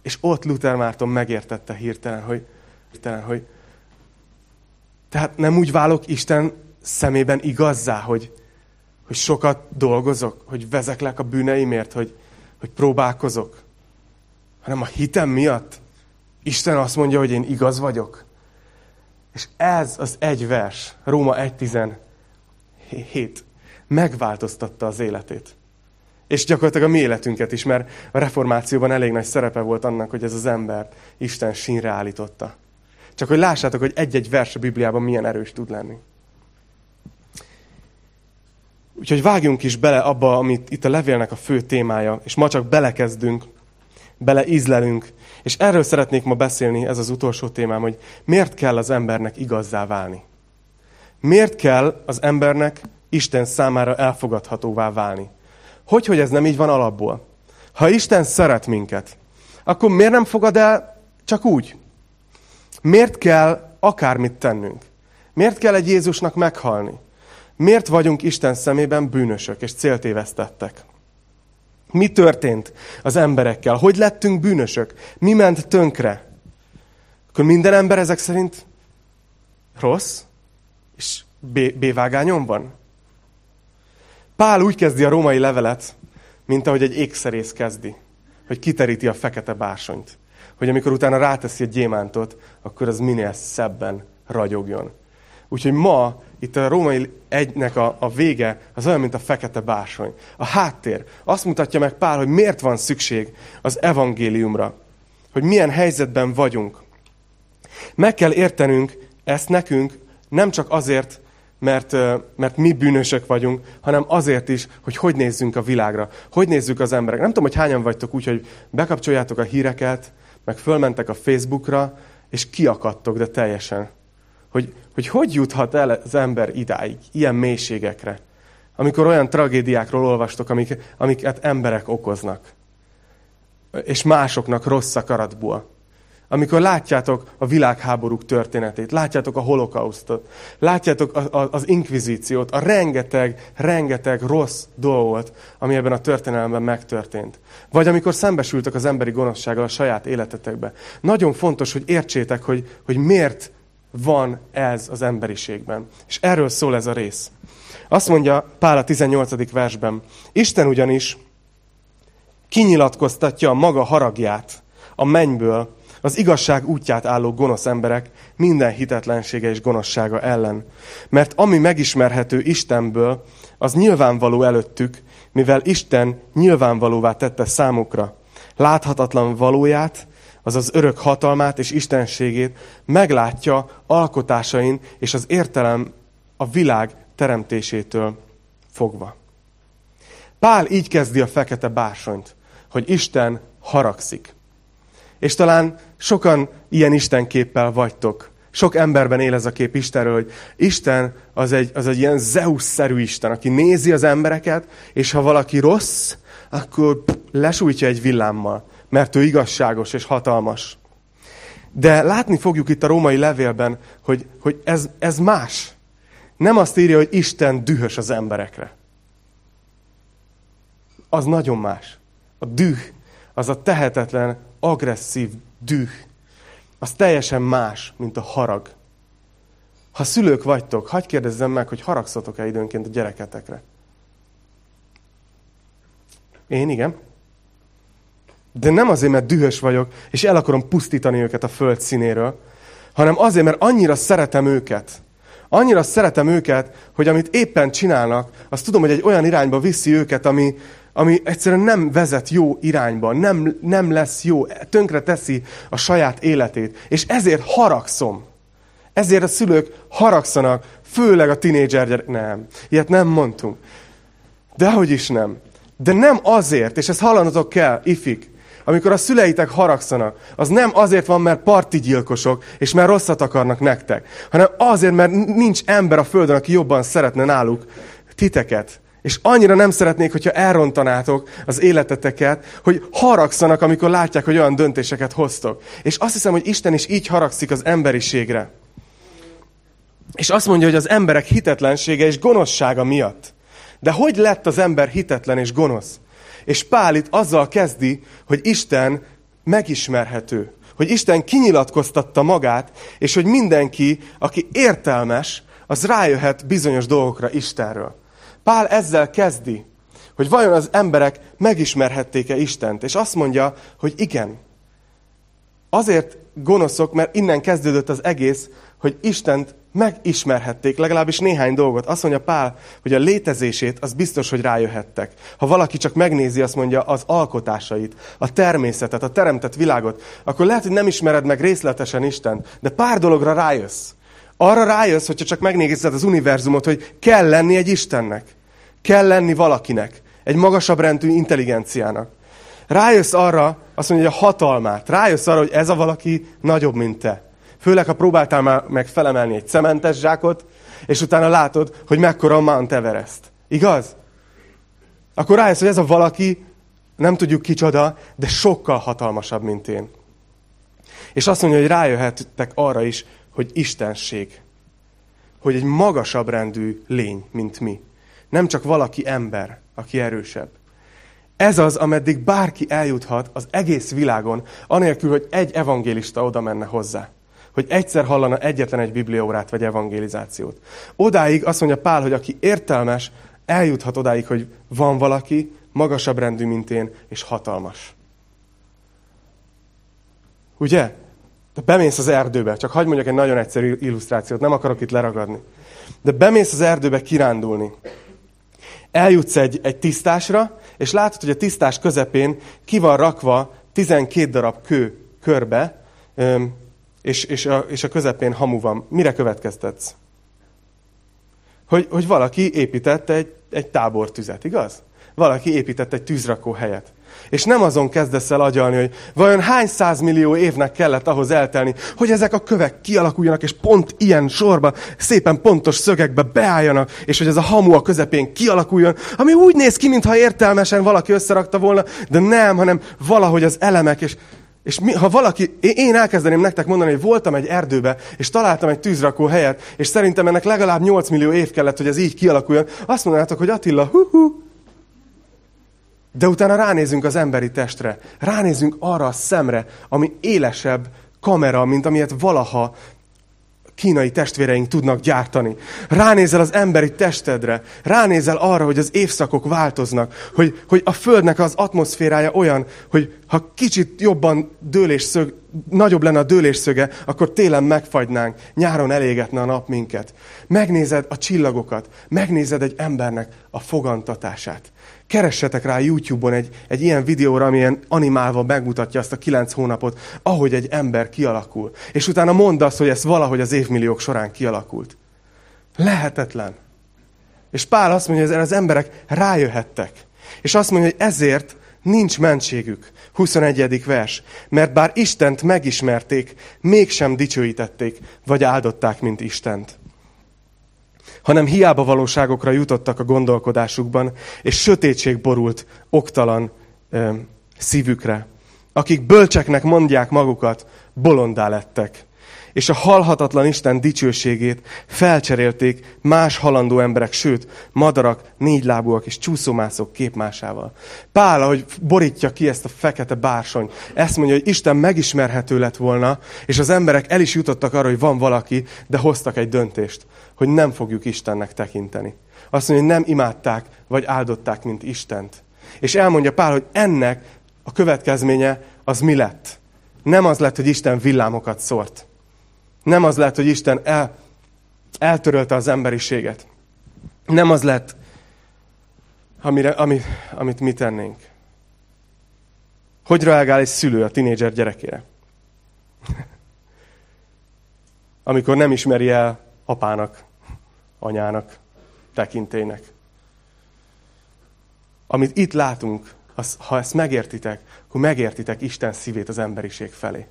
És ott Luther Márton megértette hirtelen, hogy, hirtelen, hogy tehát nem úgy válok Isten szemében igazzá, hogy, hogy sokat dolgozok, hogy vezeklek a bűneimért, hogy, hogy próbálkozok, hanem a hitem miatt Isten azt mondja, hogy én igaz vagyok. És ez az egy vers, Róma 1.17, megváltoztatta az életét. És gyakorlatilag a mi életünket is, mert a reformációban elég nagy szerepe volt annak, hogy ez az ember Isten sínre állította. Csak hogy lássátok, hogy egy-egy vers a Bibliában milyen erős tud lenni. Úgyhogy vágjunk is bele abba, amit itt a levélnek a fő témája, és ma csak belekezdünk, beleízlelünk, és erről szeretnék ma beszélni, ez az utolsó témám, hogy miért kell az embernek igazzá válni. Miért kell az embernek Isten számára elfogadhatóvá válni? Hogy, hogy ez nem így van alapból? Ha Isten szeret minket, akkor miért nem fogad el csak úgy? Miért kell akármit tennünk? Miért kell egy Jézusnak meghalni? Miért vagyunk Isten szemében bűnösök és céltévesztettek? Mi történt az emberekkel? Hogy lettünk bűnösök? Mi ment tönkre? Akkor minden ember ezek szerint rossz? És B-vágányon van? Pál úgy kezdi a római levelet, mint ahogy egy ékszerész kezdi, hogy kiteríti a fekete bársonyt. Hogy amikor utána ráteszi a gyémántot, akkor az minél szebben ragyogjon. Úgyhogy ma itt a római egynek a, a vége az olyan, mint a fekete bársony. A háttér azt mutatja meg Pál, hogy miért van szükség az evangéliumra. Hogy milyen helyzetben vagyunk. Meg kell értenünk ezt nekünk nem csak azért, mert, mert mi bűnösök vagyunk, hanem azért is, hogy hogy nézzünk a világra, hogy nézzük az emberek. Nem tudom, hogy hányan vagytok úgy, hogy bekapcsoljátok a híreket, meg fölmentek a Facebookra, és kiakadtok, de teljesen hogy, hogy hogy juthat el az ember idáig, ilyen mélységekre, amikor olyan tragédiákról olvastok, amik, amiket emberek okoznak, és másoknak rossz akaratból. Amikor látjátok a világháborúk történetét, látjátok a holokausztot, látjátok az inkvizíciót, a rengeteg, rengeteg rossz dolgot, ami ebben a történelemben megtörtént. Vagy amikor szembesültek az emberi gonoszsággal a saját életetekbe. Nagyon fontos, hogy értsétek, hogy, hogy miért van ez az emberiségben. És erről szól ez a rész. Azt mondja Pál a 18. versben, Isten ugyanis kinyilatkoztatja a maga haragját a mennyből, az igazság útját álló gonosz emberek minden hitetlensége és gonoszsága ellen. Mert ami megismerhető Istenből, az nyilvánvaló előttük, mivel Isten nyilvánvalóvá tette számukra. Láthatatlan valóját, azaz örök hatalmát és istenségét meglátja alkotásain és az értelem a világ teremtésétől fogva. Pál így kezdi a fekete bársonyt, hogy Isten haragszik. És talán sokan ilyen istenképpel vagytok. Sok emberben él ez a kép Istenről, hogy Isten az egy, az egy ilyen Zeus-szerű Isten, aki nézi az embereket, és ha valaki rossz, akkor lesújtja egy villámmal mert ő igazságos és hatalmas. De látni fogjuk itt a római levélben, hogy, hogy ez, ez más. Nem azt írja, hogy Isten dühös az emberekre. Az nagyon más. A düh, az a tehetetlen, agresszív düh, az teljesen más, mint a harag. Ha szülők vagytok, hagyd kérdezzem meg, hogy haragszatok-e időnként a gyereketekre. Én igen. De nem azért, mert dühös vagyok, és el akarom pusztítani őket a föld színéről, hanem azért, mert annyira szeretem őket. Annyira szeretem őket, hogy amit éppen csinálnak, azt tudom, hogy egy olyan irányba viszi őket, ami, ami egyszerűen nem vezet jó irányba, nem, nem lesz jó, tönkre teszi a saját életét. És ezért haragszom. Ezért a szülők haragszanak, főleg a tinédzser gyerek. Nem, ilyet nem mondtunk. Dehogy is nem. De nem azért, és ezt hallanatok kell, ifik, amikor a szüleitek haragszanak, az nem azért van, mert parti gyilkosok, és mert rosszat akarnak nektek, hanem azért, mert nincs ember a földön, aki jobban szeretne náluk titeket. És annyira nem szeretnék, hogyha elrontanátok az életeteket, hogy haragszanak, amikor látják, hogy olyan döntéseket hoztok. És azt hiszem, hogy Isten is így haragszik az emberiségre. És azt mondja, hogy az emberek hitetlensége és gonoszsága miatt. De hogy lett az ember hitetlen és gonosz? És Pál itt azzal kezdi, hogy Isten megismerhető. Hogy Isten kinyilatkoztatta magát, és hogy mindenki, aki értelmes, az rájöhet bizonyos dolgokra Istenről. Pál ezzel kezdi, hogy vajon az emberek megismerhették-e Istent. És azt mondja, hogy igen. Azért gonoszok, mert innen kezdődött az egész, hogy Istent megismerhették legalábbis néhány dolgot. Azt mondja Pál, hogy a létezését, az biztos, hogy rájöhettek. Ha valaki csak megnézi, azt mondja, az alkotásait, a természetet, a teremtett világot, akkor lehet, hogy nem ismered meg részletesen Istent, de pár dologra rájössz. Arra rájössz, hogyha csak megnézed az univerzumot, hogy kell lenni egy Istennek. Kell lenni valakinek. Egy magasabb rendű intelligenciának. Rájössz arra, azt mondja, hogy a hatalmát. Rájössz arra, hogy ez a valaki nagyobb, mint te. Főleg, ha próbáltál már meg felemelni egy cementes zsákot, és utána látod, hogy mekkora a Mount Everest. Igaz? Akkor rájössz, hogy ez a valaki, nem tudjuk kicsoda, de sokkal hatalmasabb, mint én. És azt mondja, hogy rájöhettek arra is, hogy Istenség. Hogy egy magasabb rendű lény, mint mi. Nem csak valaki ember, aki erősebb. Ez az, ameddig bárki eljuthat az egész világon, anélkül, hogy egy evangélista oda menne hozzá. Hogy egyszer hallana egyetlen egy bibliórát vagy evangelizációt. Odáig azt mondja Pál, hogy aki értelmes, eljuthat odáig, hogy van valaki, magasabb rendű, mint én, és hatalmas. Ugye? De bemész az erdőbe, csak hagyd mondjak egy nagyon egyszerű illusztrációt, nem akarok itt leragadni. De bemész az erdőbe kirándulni. Eljutsz egy, egy tisztásra, és látod, hogy a tisztás közepén ki van rakva 12 darab kő körbe, és, és, a, és a közepén hamu van. Mire következtetsz? Hogy, hogy valaki épített egy, egy tábortüzet, igaz? Valaki épített egy tűzrakó helyet. És nem azon kezdesz el agyalni, hogy vajon hány százmillió évnek kellett ahhoz eltelni, hogy ezek a kövek kialakuljanak, és pont ilyen sorba, szépen pontos szögekbe beálljanak, és hogy ez a hamu a közepén kialakuljon, ami úgy néz ki, mintha értelmesen valaki összerakta volna, de nem, hanem valahogy az elemek, és és mi, ha valaki, én elkezdeném nektek mondani, hogy voltam egy erdőbe, és találtam egy tűzrakó helyet, és szerintem ennek legalább 8 millió év kellett, hogy ez így kialakuljon, azt mondanátok, hogy Attila, hú, hú, de utána ránézünk az emberi testre, ránézünk arra a szemre, ami élesebb kamera, mint amilyet valaha kínai testvéreink tudnak gyártani. Ránézel az emberi testedre, ránézel arra, hogy az évszakok változnak, hogy, hogy a Földnek az atmoszférája olyan, hogy ha kicsit jobban dőlésszög, nagyobb lenne a dőlésszöge, akkor télen megfagynánk, nyáron elégetne a nap minket. Megnézed a csillagokat, megnézed egy embernek a fogantatását. Keressetek rá YouTube-on egy, egy ilyen videóra, amilyen animálva megmutatja azt a kilenc hónapot, ahogy egy ember kialakul. És utána mondd azt, hogy ez valahogy az évmilliók során kialakult. Lehetetlen. És Pál azt mondja, hogy az emberek rájöhettek. És azt mondja, hogy ezért nincs mentségük. 21. vers. Mert bár Istent megismerték, mégsem dicsőítették, vagy áldották, mint Istent hanem hiába valóságokra jutottak a gondolkodásukban, és sötétség borult oktalan ö, szívükre. Akik bölcseknek mondják magukat, bolondá lettek. És a halhatatlan Isten dicsőségét felcserélték más halandó emberek, sőt, madarak, négylábúak és csúszómászok képmásával. Pál, ahogy borítja ki ezt a fekete bársony, ezt mondja, hogy Isten megismerhető lett volna, és az emberek el is jutottak arra, hogy van valaki, de hoztak egy döntést hogy nem fogjuk Istennek tekinteni. Azt mondja, hogy nem imádták, vagy áldották, mint Istent. És elmondja Pál, hogy ennek a következménye az mi lett? Nem az lett, hogy Isten villámokat szórt. Nem az lett, hogy Isten el, eltörölte az emberiséget. Nem az lett, amire, ami, amit mi tennénk. Hogy reagál egy szülő a tinédzser gyerekére? Amikor nem ismeri el apának, anyának, tekintének. Amit itt látunk, az, ha ezt megértitek, akkor megértitek Isten szívét az emberiség felé.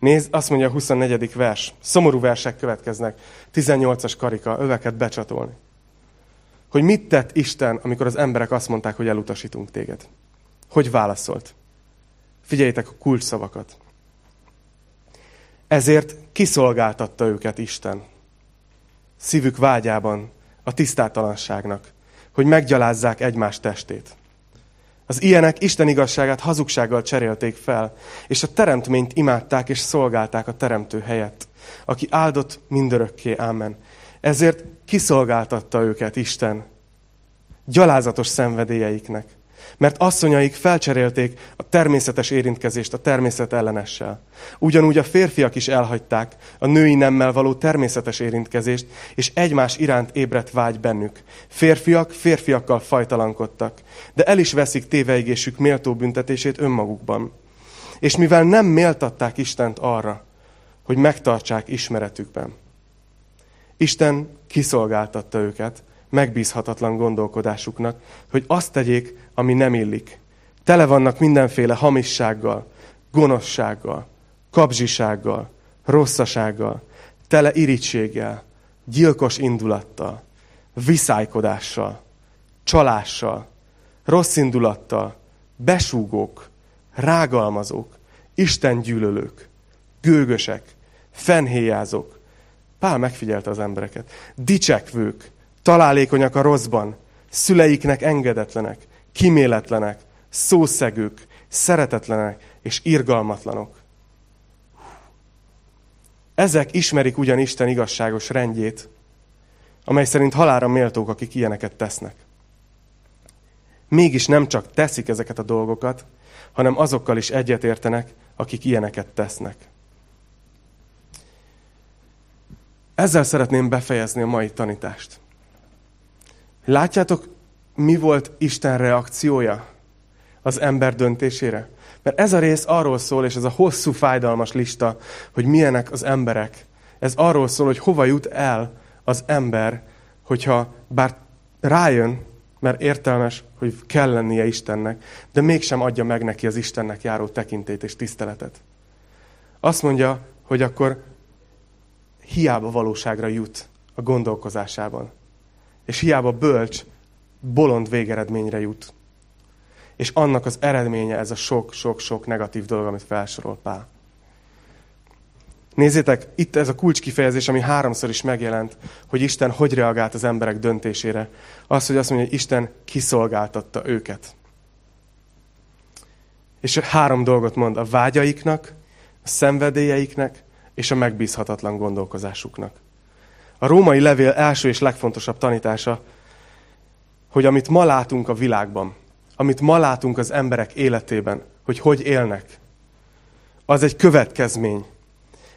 Nézd, azt mondja a 24. vers. Szomorú versek következnek. 18-as karika, öveket becsatolni. Hogy mit tett Isten, amikor az emberek azt mondták, hogy elutasítunk téged? Hogy válaszolt? Figyeljétek a kulcs szavakat. Ezért kiszolgáltatta őket Isten. Szívük vágyában, a tisztátalanságnak, hogy meggyalázzák egymás testét. Az ilyenek Isten igazságát hazugsággal cserélték fel, és a teremtményt imádták és szolgálták a teremtő helyett, aki áldott mindörökké, ámen. Ezért kiszolgáltatta őket Isten gyalázatos szenvedélyeiknek. Mert asszonyaik felcserélték a természetes érintkezést a természet ellenessel. Ugyanúgy a férfiak is elhagyták a női nemmel való természetes érintkezést, és egymás iránt ébredt vágy bennük. Férfiak férfiakkal fajtalankodtak, de el is veszik téveigésük méltó büntetését önmagukban. És mivel nem méltatták Istent arra, hogy megtartsák ismeretükben, Isten kiszolgáltatta őket, megbízhatatlan gondolkodásuknak, hogy azt tegyék, ami nem illik. Tele vannak mindenféle hamissággal, gonoszsággal, kapzsisággal, rosszasággal, tele irítséggel, gyilkos indulattal, viszálykodással, csalással, rossz indulattal, besúgók, rágalmazók, istengyűlölők, gőgösek, fenhéjázók. Pál megfigyelte az embereket. Dicsekvők, találékonyak a rosszban, szüleiknek engedetlenek, kiméletlenek, szószegők, szeretetlenek és irgalmatlanok. Ezek ismerik ugyan Isten igazságos rendjét, amely szerint halára méltók, akik ilyeneket tesznek. Mégis nem csak teszik ezeket a dolgokat, hanem azokkal is egyetértenek, akik ilyeneket tesznek. Ezzel szeretném befejezni a mai tanítást. Látjátok, mi volt Isten reakciója az ember döntésére? Mert ez a rész arról szól, és ez a hosszú, fájdalmas lista, hogy milyenek az emberek. Ez arról szól, hogy hova jut el az ember, hogyha bár rájön, mert értelmes, hogy kell lennie Istennek, de mégsem adja meg neki az Istennek járó tekintét és tiszteletet. Azt mondja, hogy akkor hiába valóságra jut a gondolkozásában és hiába bölcs, bolond végeredményre jut. És annak az eredménye ez a sok-sok-sok negatív dolog, amit felsorol Pál. Nézzétek, itt ez a kulcskifejezés, ami háromszor is megjelent, hogy Isten hogy reagált az emberek döntésére. Az, hogy azt mondja, hogy Isten kiszolgáltatta őket. És három dolgot mond a vágyaiknak, a szenvedélyeiknek és a megbízhatatlan gondolkozásuknak. A római levél első és legfontosabb tanítása, hogy amit ma látunk a világban, amit ma látunk az emberek életében, hogy hogy élnek, az egy következmény.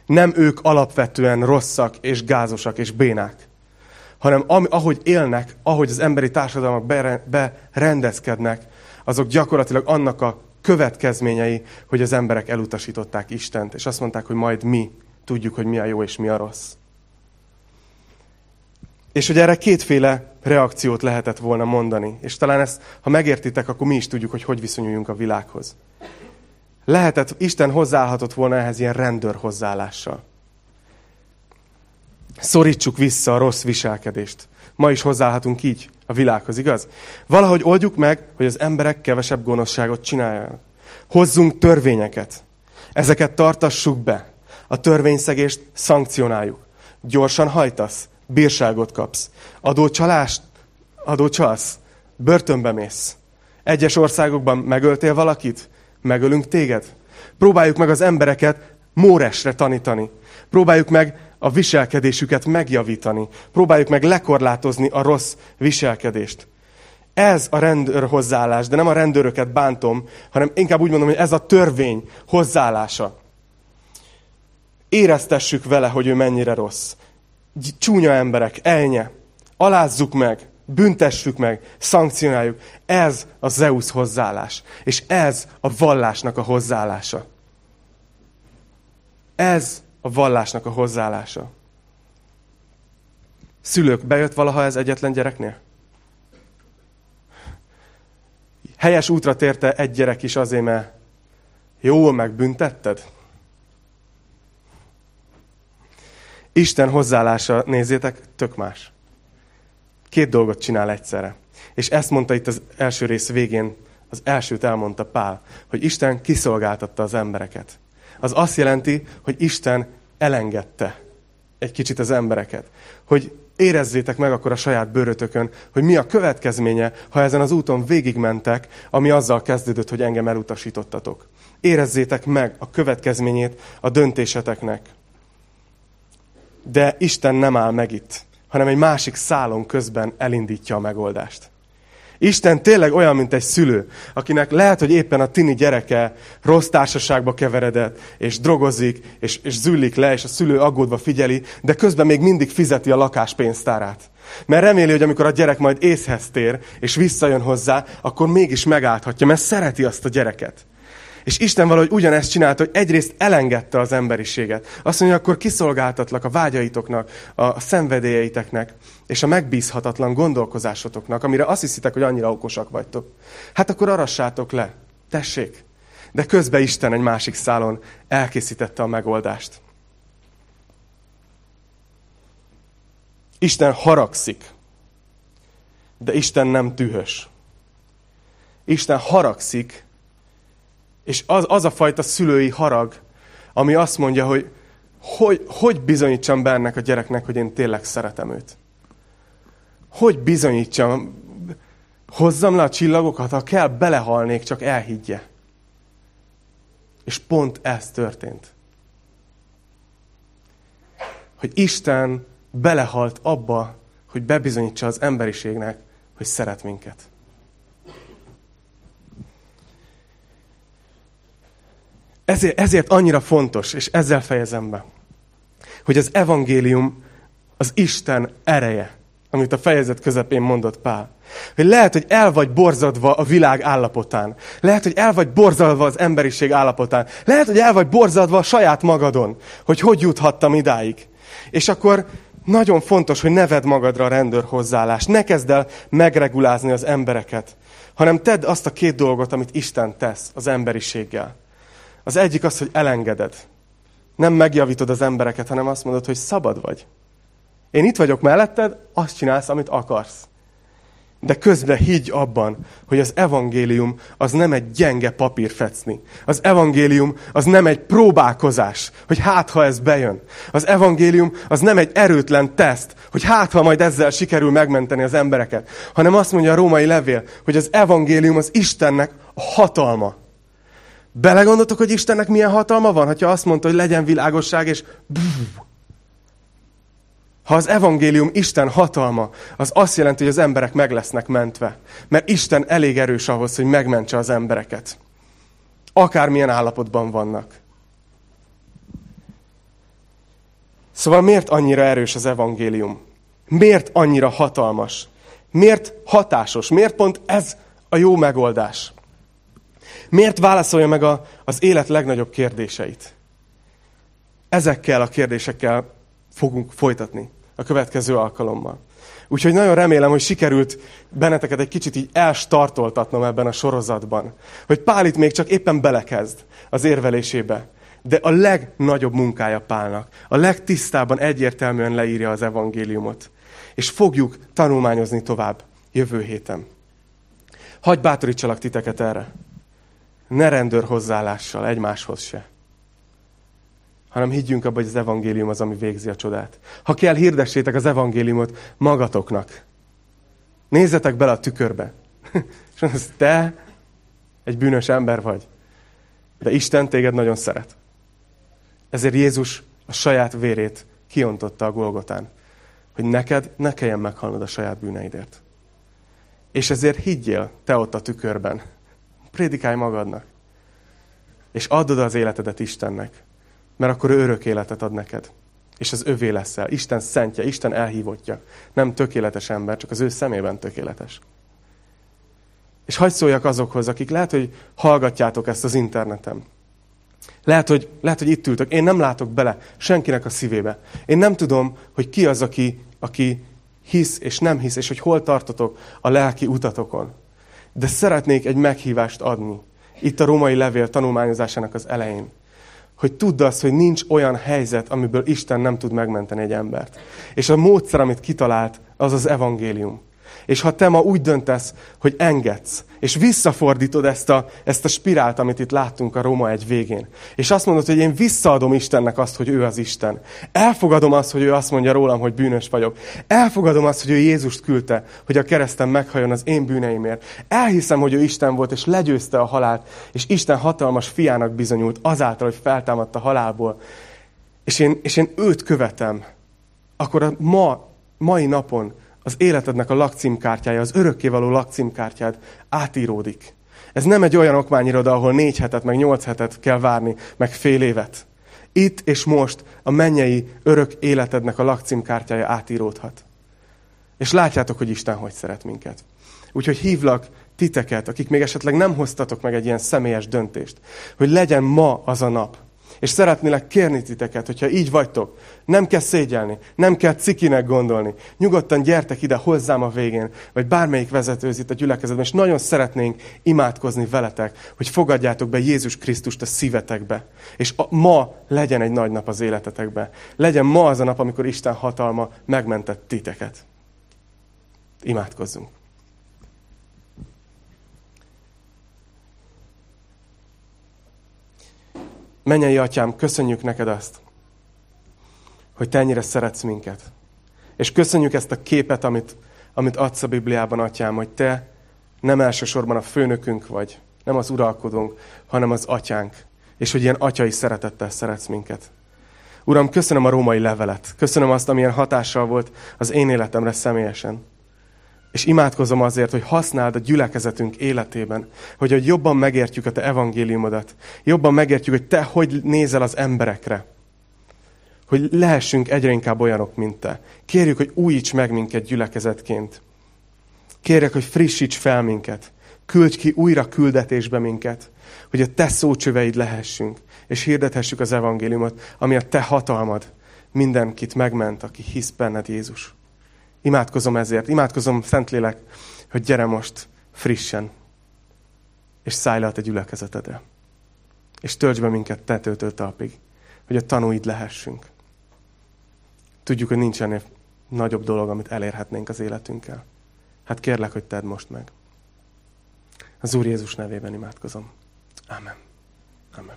Nem ők alapvetően rosszak és gázosak és bénák, hanem ahogy élnek, ahogy az emberi társadalmak berendezkednek, azok gyakorlatilag annak a következményei, hogy az emberek elutasították Istent, és azt mondták, hogy majd mi tudjuk, hogy mi a jó és mi a rossz. És hogy erre kétféle reakciót lehetett volna mondani. És talán ezt, ha megértitek, akkor mi is tudjuk, hogy hogy viszonyuljunk a világhoz. Lehetett, Isten hozzáállhatott volna ehhez ilyen rendőr hozzáállással. Szorítsuk vissza a rossz viselkedést. Ma is hozzáállhatunk így a világhoz, igaz? Valahogy oldjuk meg, hogy az emberek kevesebb gonoszságot csináljanak. Hozzunk törvényeket. Ezeket tartassuk be. A törvényszegést szankcionáljuk. Gyorsan hajtasz bírságot kapsz. Adócsalást, adócsalsz, börtönbe mész. Egyes országokban megöltél valakit, megölünk téged. Próbáljuk meg az embereket móresre tanítani. Próbáljuk meg a viselkedésüket megjavítani. Próbáljuk meg lekorlátozni a rossz viselkedést. Ez a rendőr hozzáállás, de nem a rendőröket bántom, hanem inkább úgy mondom, hogy ez a törvény hozzáállása. Éreztessük vele, hogy ő mennyire rossz csúnya emberek, elnye. Alázzuk meg, büntessük meg, szankcionáljuk. Ez a Zeus hozzáállás. És ez a vallásnak a hozzáállása. Ez a vallásnak a hozzáállása. Szülők, bejött valaha ez egyetlen gyereknél? Helyes útra térte egy gyerek is azért, mert jól megbüntetted? Isten hozzáállása, nézzétek, tök más. Két dolgot csinál egyszerre. És ezt mondta itt az első rész végén, az elsőt elmondta Pál, hogy Isten kiszolgáltatta az embereket. Az azt jelenti, hogy Isten elengedte egy kicsit az embereket. Hogy érezzétek meg akkor a saját bőrötökön, hogy mi a következménye, ha ezen az úton végigmentek, ami azzal kezdődött, hogy engem elutasítottatok. Érezzétek meg a következményét a döntéseteknek. De Isten nem áll meg itt, hanem egy másik szálon közben elindítja a megoldást. Isten tényleg olyan, mint egy szülő, akinek lehet, hogy éppen a tini gyereke rossz társaságba keveredett, és drogozik, és, és züllik le, és a szülő aggódva figyeli, de közben még mindig fizeti a lakáspénztárát. Mert reméli, hogy amikor a gyerek majd észhez tér, és visszajön hozzá, akkor mégis megállhatja, mert szereti azt a gyereket. És Isten valahogy ugyanezt csinálta, hogy egyrészt elengedte az emberiséget. Azt mondja, akkor kiszolgáltatlak a vágyaitoknak, a szenvedélyeiteknek, és a megbízhatatlan gondolkozásotoknak, amire azt hiszitek, hogy annyira okosak vagytok. Hát akkor arassátok le. Tessék. De közben Isten egy másik szálon elkészítette a megoldást. Isten haragszik, de Isten nem tühös. Isten haragszik, és az, az a fajta szülői harag, ami azt mondja, hogy hogy, hogy bizonyítsam be ennek a gyereknek, hogy én tényleg szeretem őt. Hogy bizonyítsam, hozzam le a csillagokat, ha kell, belehalnék, csak elhiggye. És pont ez történt. Hogy Isten belehalt abba, hogy bebizonyítsa az emberiségnek, hogy szeret minket. Ezért, ezért annyira fontos, és ezzel fejezem be, hogy az evangélium az Isten ereje, amit a fejezet közepén mondott Pál. Hogy lehet, hogy el vagy borzadva a világ állapotán. Lehet, hogy el vagy borzadva az emberiség állapotán. Lehet, hogy el vagy borzadva a saját magadon, hogy hogy juthattam idáig. És akkor nagyon fontos, hogy ne vedd magadra a rendőr hozzáállást. Ne kezd el megregulázni az embereket, hanem tedd azt a két dolgot, amit Isten tesz az emberiséggel. Az egyik az, hogy elengeded. Nem megjavítod az embereket, hanem azt mondod, hogy szabad vagy. Én itt vagyok melletted, azt csinálsz, amit akarsz. De közben higgy abban, hogy az evangélium az nem egy gyenge papírfecni. Az evangélium az nem egy próbálkozás, hogy hát, ha ez bejön. Az evangélium az nem egy erőtlen teszt, hogy hát, ha majd ezzel sikerül megmenteni az embereket. Hanem azt mondja a római levél, hogy az evangélium az Istennek a hatalma. Belegondoltok, hogy Istennek milyen hatalma van, ha azt mondta, hogy legyen világosság, és ha az evangélium Isten hatalma, az azt jelenti, hogy az emberek meg lesznek mentve. Mert Isten elég erős ahhoz, hogy megmentse az embereket. Akármilyen állapotban vannak. Szóval miért annyira erős az evangélium? Miért annyira hatalmas? Miért hatásos? Miért pont ez a jó megoldás? Miért válaszolja meg a, az élet legnagyobb kérdéseit? Ezekkel a kérdésekkel fogunk folytatni a következő alkalommal. Úgyhogy nagyon remélem, hogy sikerült benneteket egy kicsit így elstartoltatnom ebben a sorozatban. Hogy Pál itt még csak éppen belekezd az érvelésébe. De a legnagyobb munkája Pálnak. A legtisztában egyértelműen leírja az evangéliumot. És fogjuk tanulmányozni tovább jövő héten. Hagy bátorítsalak titeket erre. Ne rendőr hozzáállással, egymáshoz se hanem higgyünk abba, hogy az evangélium az, ami végzi a csodát. Ha kell, hirdessétek az evangéliumot magatoknak. Nézzetek bele a tükörbe. És az te egy bűnös ember vagy. De Isten téged nagyon szeret. Ezért Jézus a saját vérét kiontotta a Golgotán, hogy neked ne kelljen meghalnod a saját bűneidért. És ezért higgyél te ott a tükörben. Prédikálj magadnak. És add oda az életedet Istennek. Mert akkor ő örök életet ad neked. És az övé leszel. Isten szentje, Isten elhívottja. Nem tökéletes ember, csak az ő szemében tökéletes. És hagyd szóljak azokhoz, akik lehet, hogy hallgatjátok ezt az interneten. Lehet hogy, lehet, hogy itt ültök. Én nem látok bele senkinek a szívébe. Én nem tudom, hogy ki az, aki, aki hisz és nem hisz, és hogy hol tartotok a lelki utatokon. De szeretnék egy meghívást adni. Itt a római levél tanulmányozásának az elején hogy tudd azt, hogy nincs olyan helyzet, amiből Isten nem tud megmenteni egy embert. És a módszer, amit kitalált, az az evangélium. És ha te ma úgy döntesz, hogy engedsz, és visszafordítod ezt a, ezt a spirált, amit itt láttunk a Róma egy végén, és azt mondod, hogy én visszaadom Istennek azt, hogy ő az Isten. Elfogadom azt, hogy ő azt mondja rólam, hogy bűnös vagyok. Elfogadom azt, hogy ő Jézust küldte, hogy a kereszten meghajjon az én bűneimért. Elhiszem, hogy ő Isten volt, és legyőzte a halált, és Isten hatalmas fiának bizonyult azáltal, hogy feltámadt a halálból. És én, és én őt követem. Akkor a ma, mai napon az életednek a lakcímkártyája, az örökkévaló lakcímkártyád átíródik. Ez nem egy olyan okmányiroda, ahol négy hetet, meg nyolc hetet kell várni, meg fél évet. Itt és most a mennyei örök életednek a lakcímkártyája átíródhat. És látjátok, hogy Isten hogy szeret minket. Úgyhogy hívlak titeket, akik még esetleg nem hoztatok meg egy ilyen személyes döntést, hogy legyen ma az a nap, és szeretnélek kérni titeket, hogyha így vagytok, nem kell szégyelni, nem kell cikinek gondolni. Nyugodtan gyertek ide hozzám a végén, vagy bármelyik vezetőz itt a gyülekezetben, és nagyon szeretnénk imádkozni veletek, hogy fogadjátok be Jézus Krisztust a szívetekbe. És a, ma legyen egy nagy nap az életetekbe. Legyen ma az a nap, amikor Isten hatalma megmentett titeket. Imádkozzunk. Mennyei atyám, köszönjük neked azt, hogy te ennyire szeretsz minket. És köszönjük ezt a képet, amit, amit adsz a Bibliában, atyám, hogy te nem elsősorban a főnökünk vagy, nem az uralkodónk, hanem az atyánk. És hogy ilyen atyai szeretettel szeretsz minket. Uram, köszönöm a római levelet. Köszönöm azt, amilyen hatással volt az én életemre személyesen. És imádkozom azért, hogy használd a gyülekezetünk életében, hogy, hogy jobban megértjük a te evangéliumodat, jobban megértjük, hogy te hogy nézel az emberekre, hogy lehessünk egyre inkább olyanok, mint te. Kérjük, hogy újíts meg minket gyülekezetként. Kérjek, hogy frissíts fel minket. Küldj ki újra küldetésbe minket, hogy a te szócsöveid lehessünk, és hirdethessük az evangéliumot, ami a te hatalmad mindenkit megment, aki hisz benned, Jézus. Imádkozom ezért, imádkozom, Szentlélek, hogy gyere most frissen, és szállj le a te gyülekezetedre. És töltsd be minket tetőtől talpig, hogy a tanúid lehessünk. Tudjuk, hogy nincs ennél nagyobb dolog, amit elérhetnénk az életünkkel. Hát kérlek, hogy tedd most meg. Az Úr Jézus nevében imádkozom. Amen. Amen.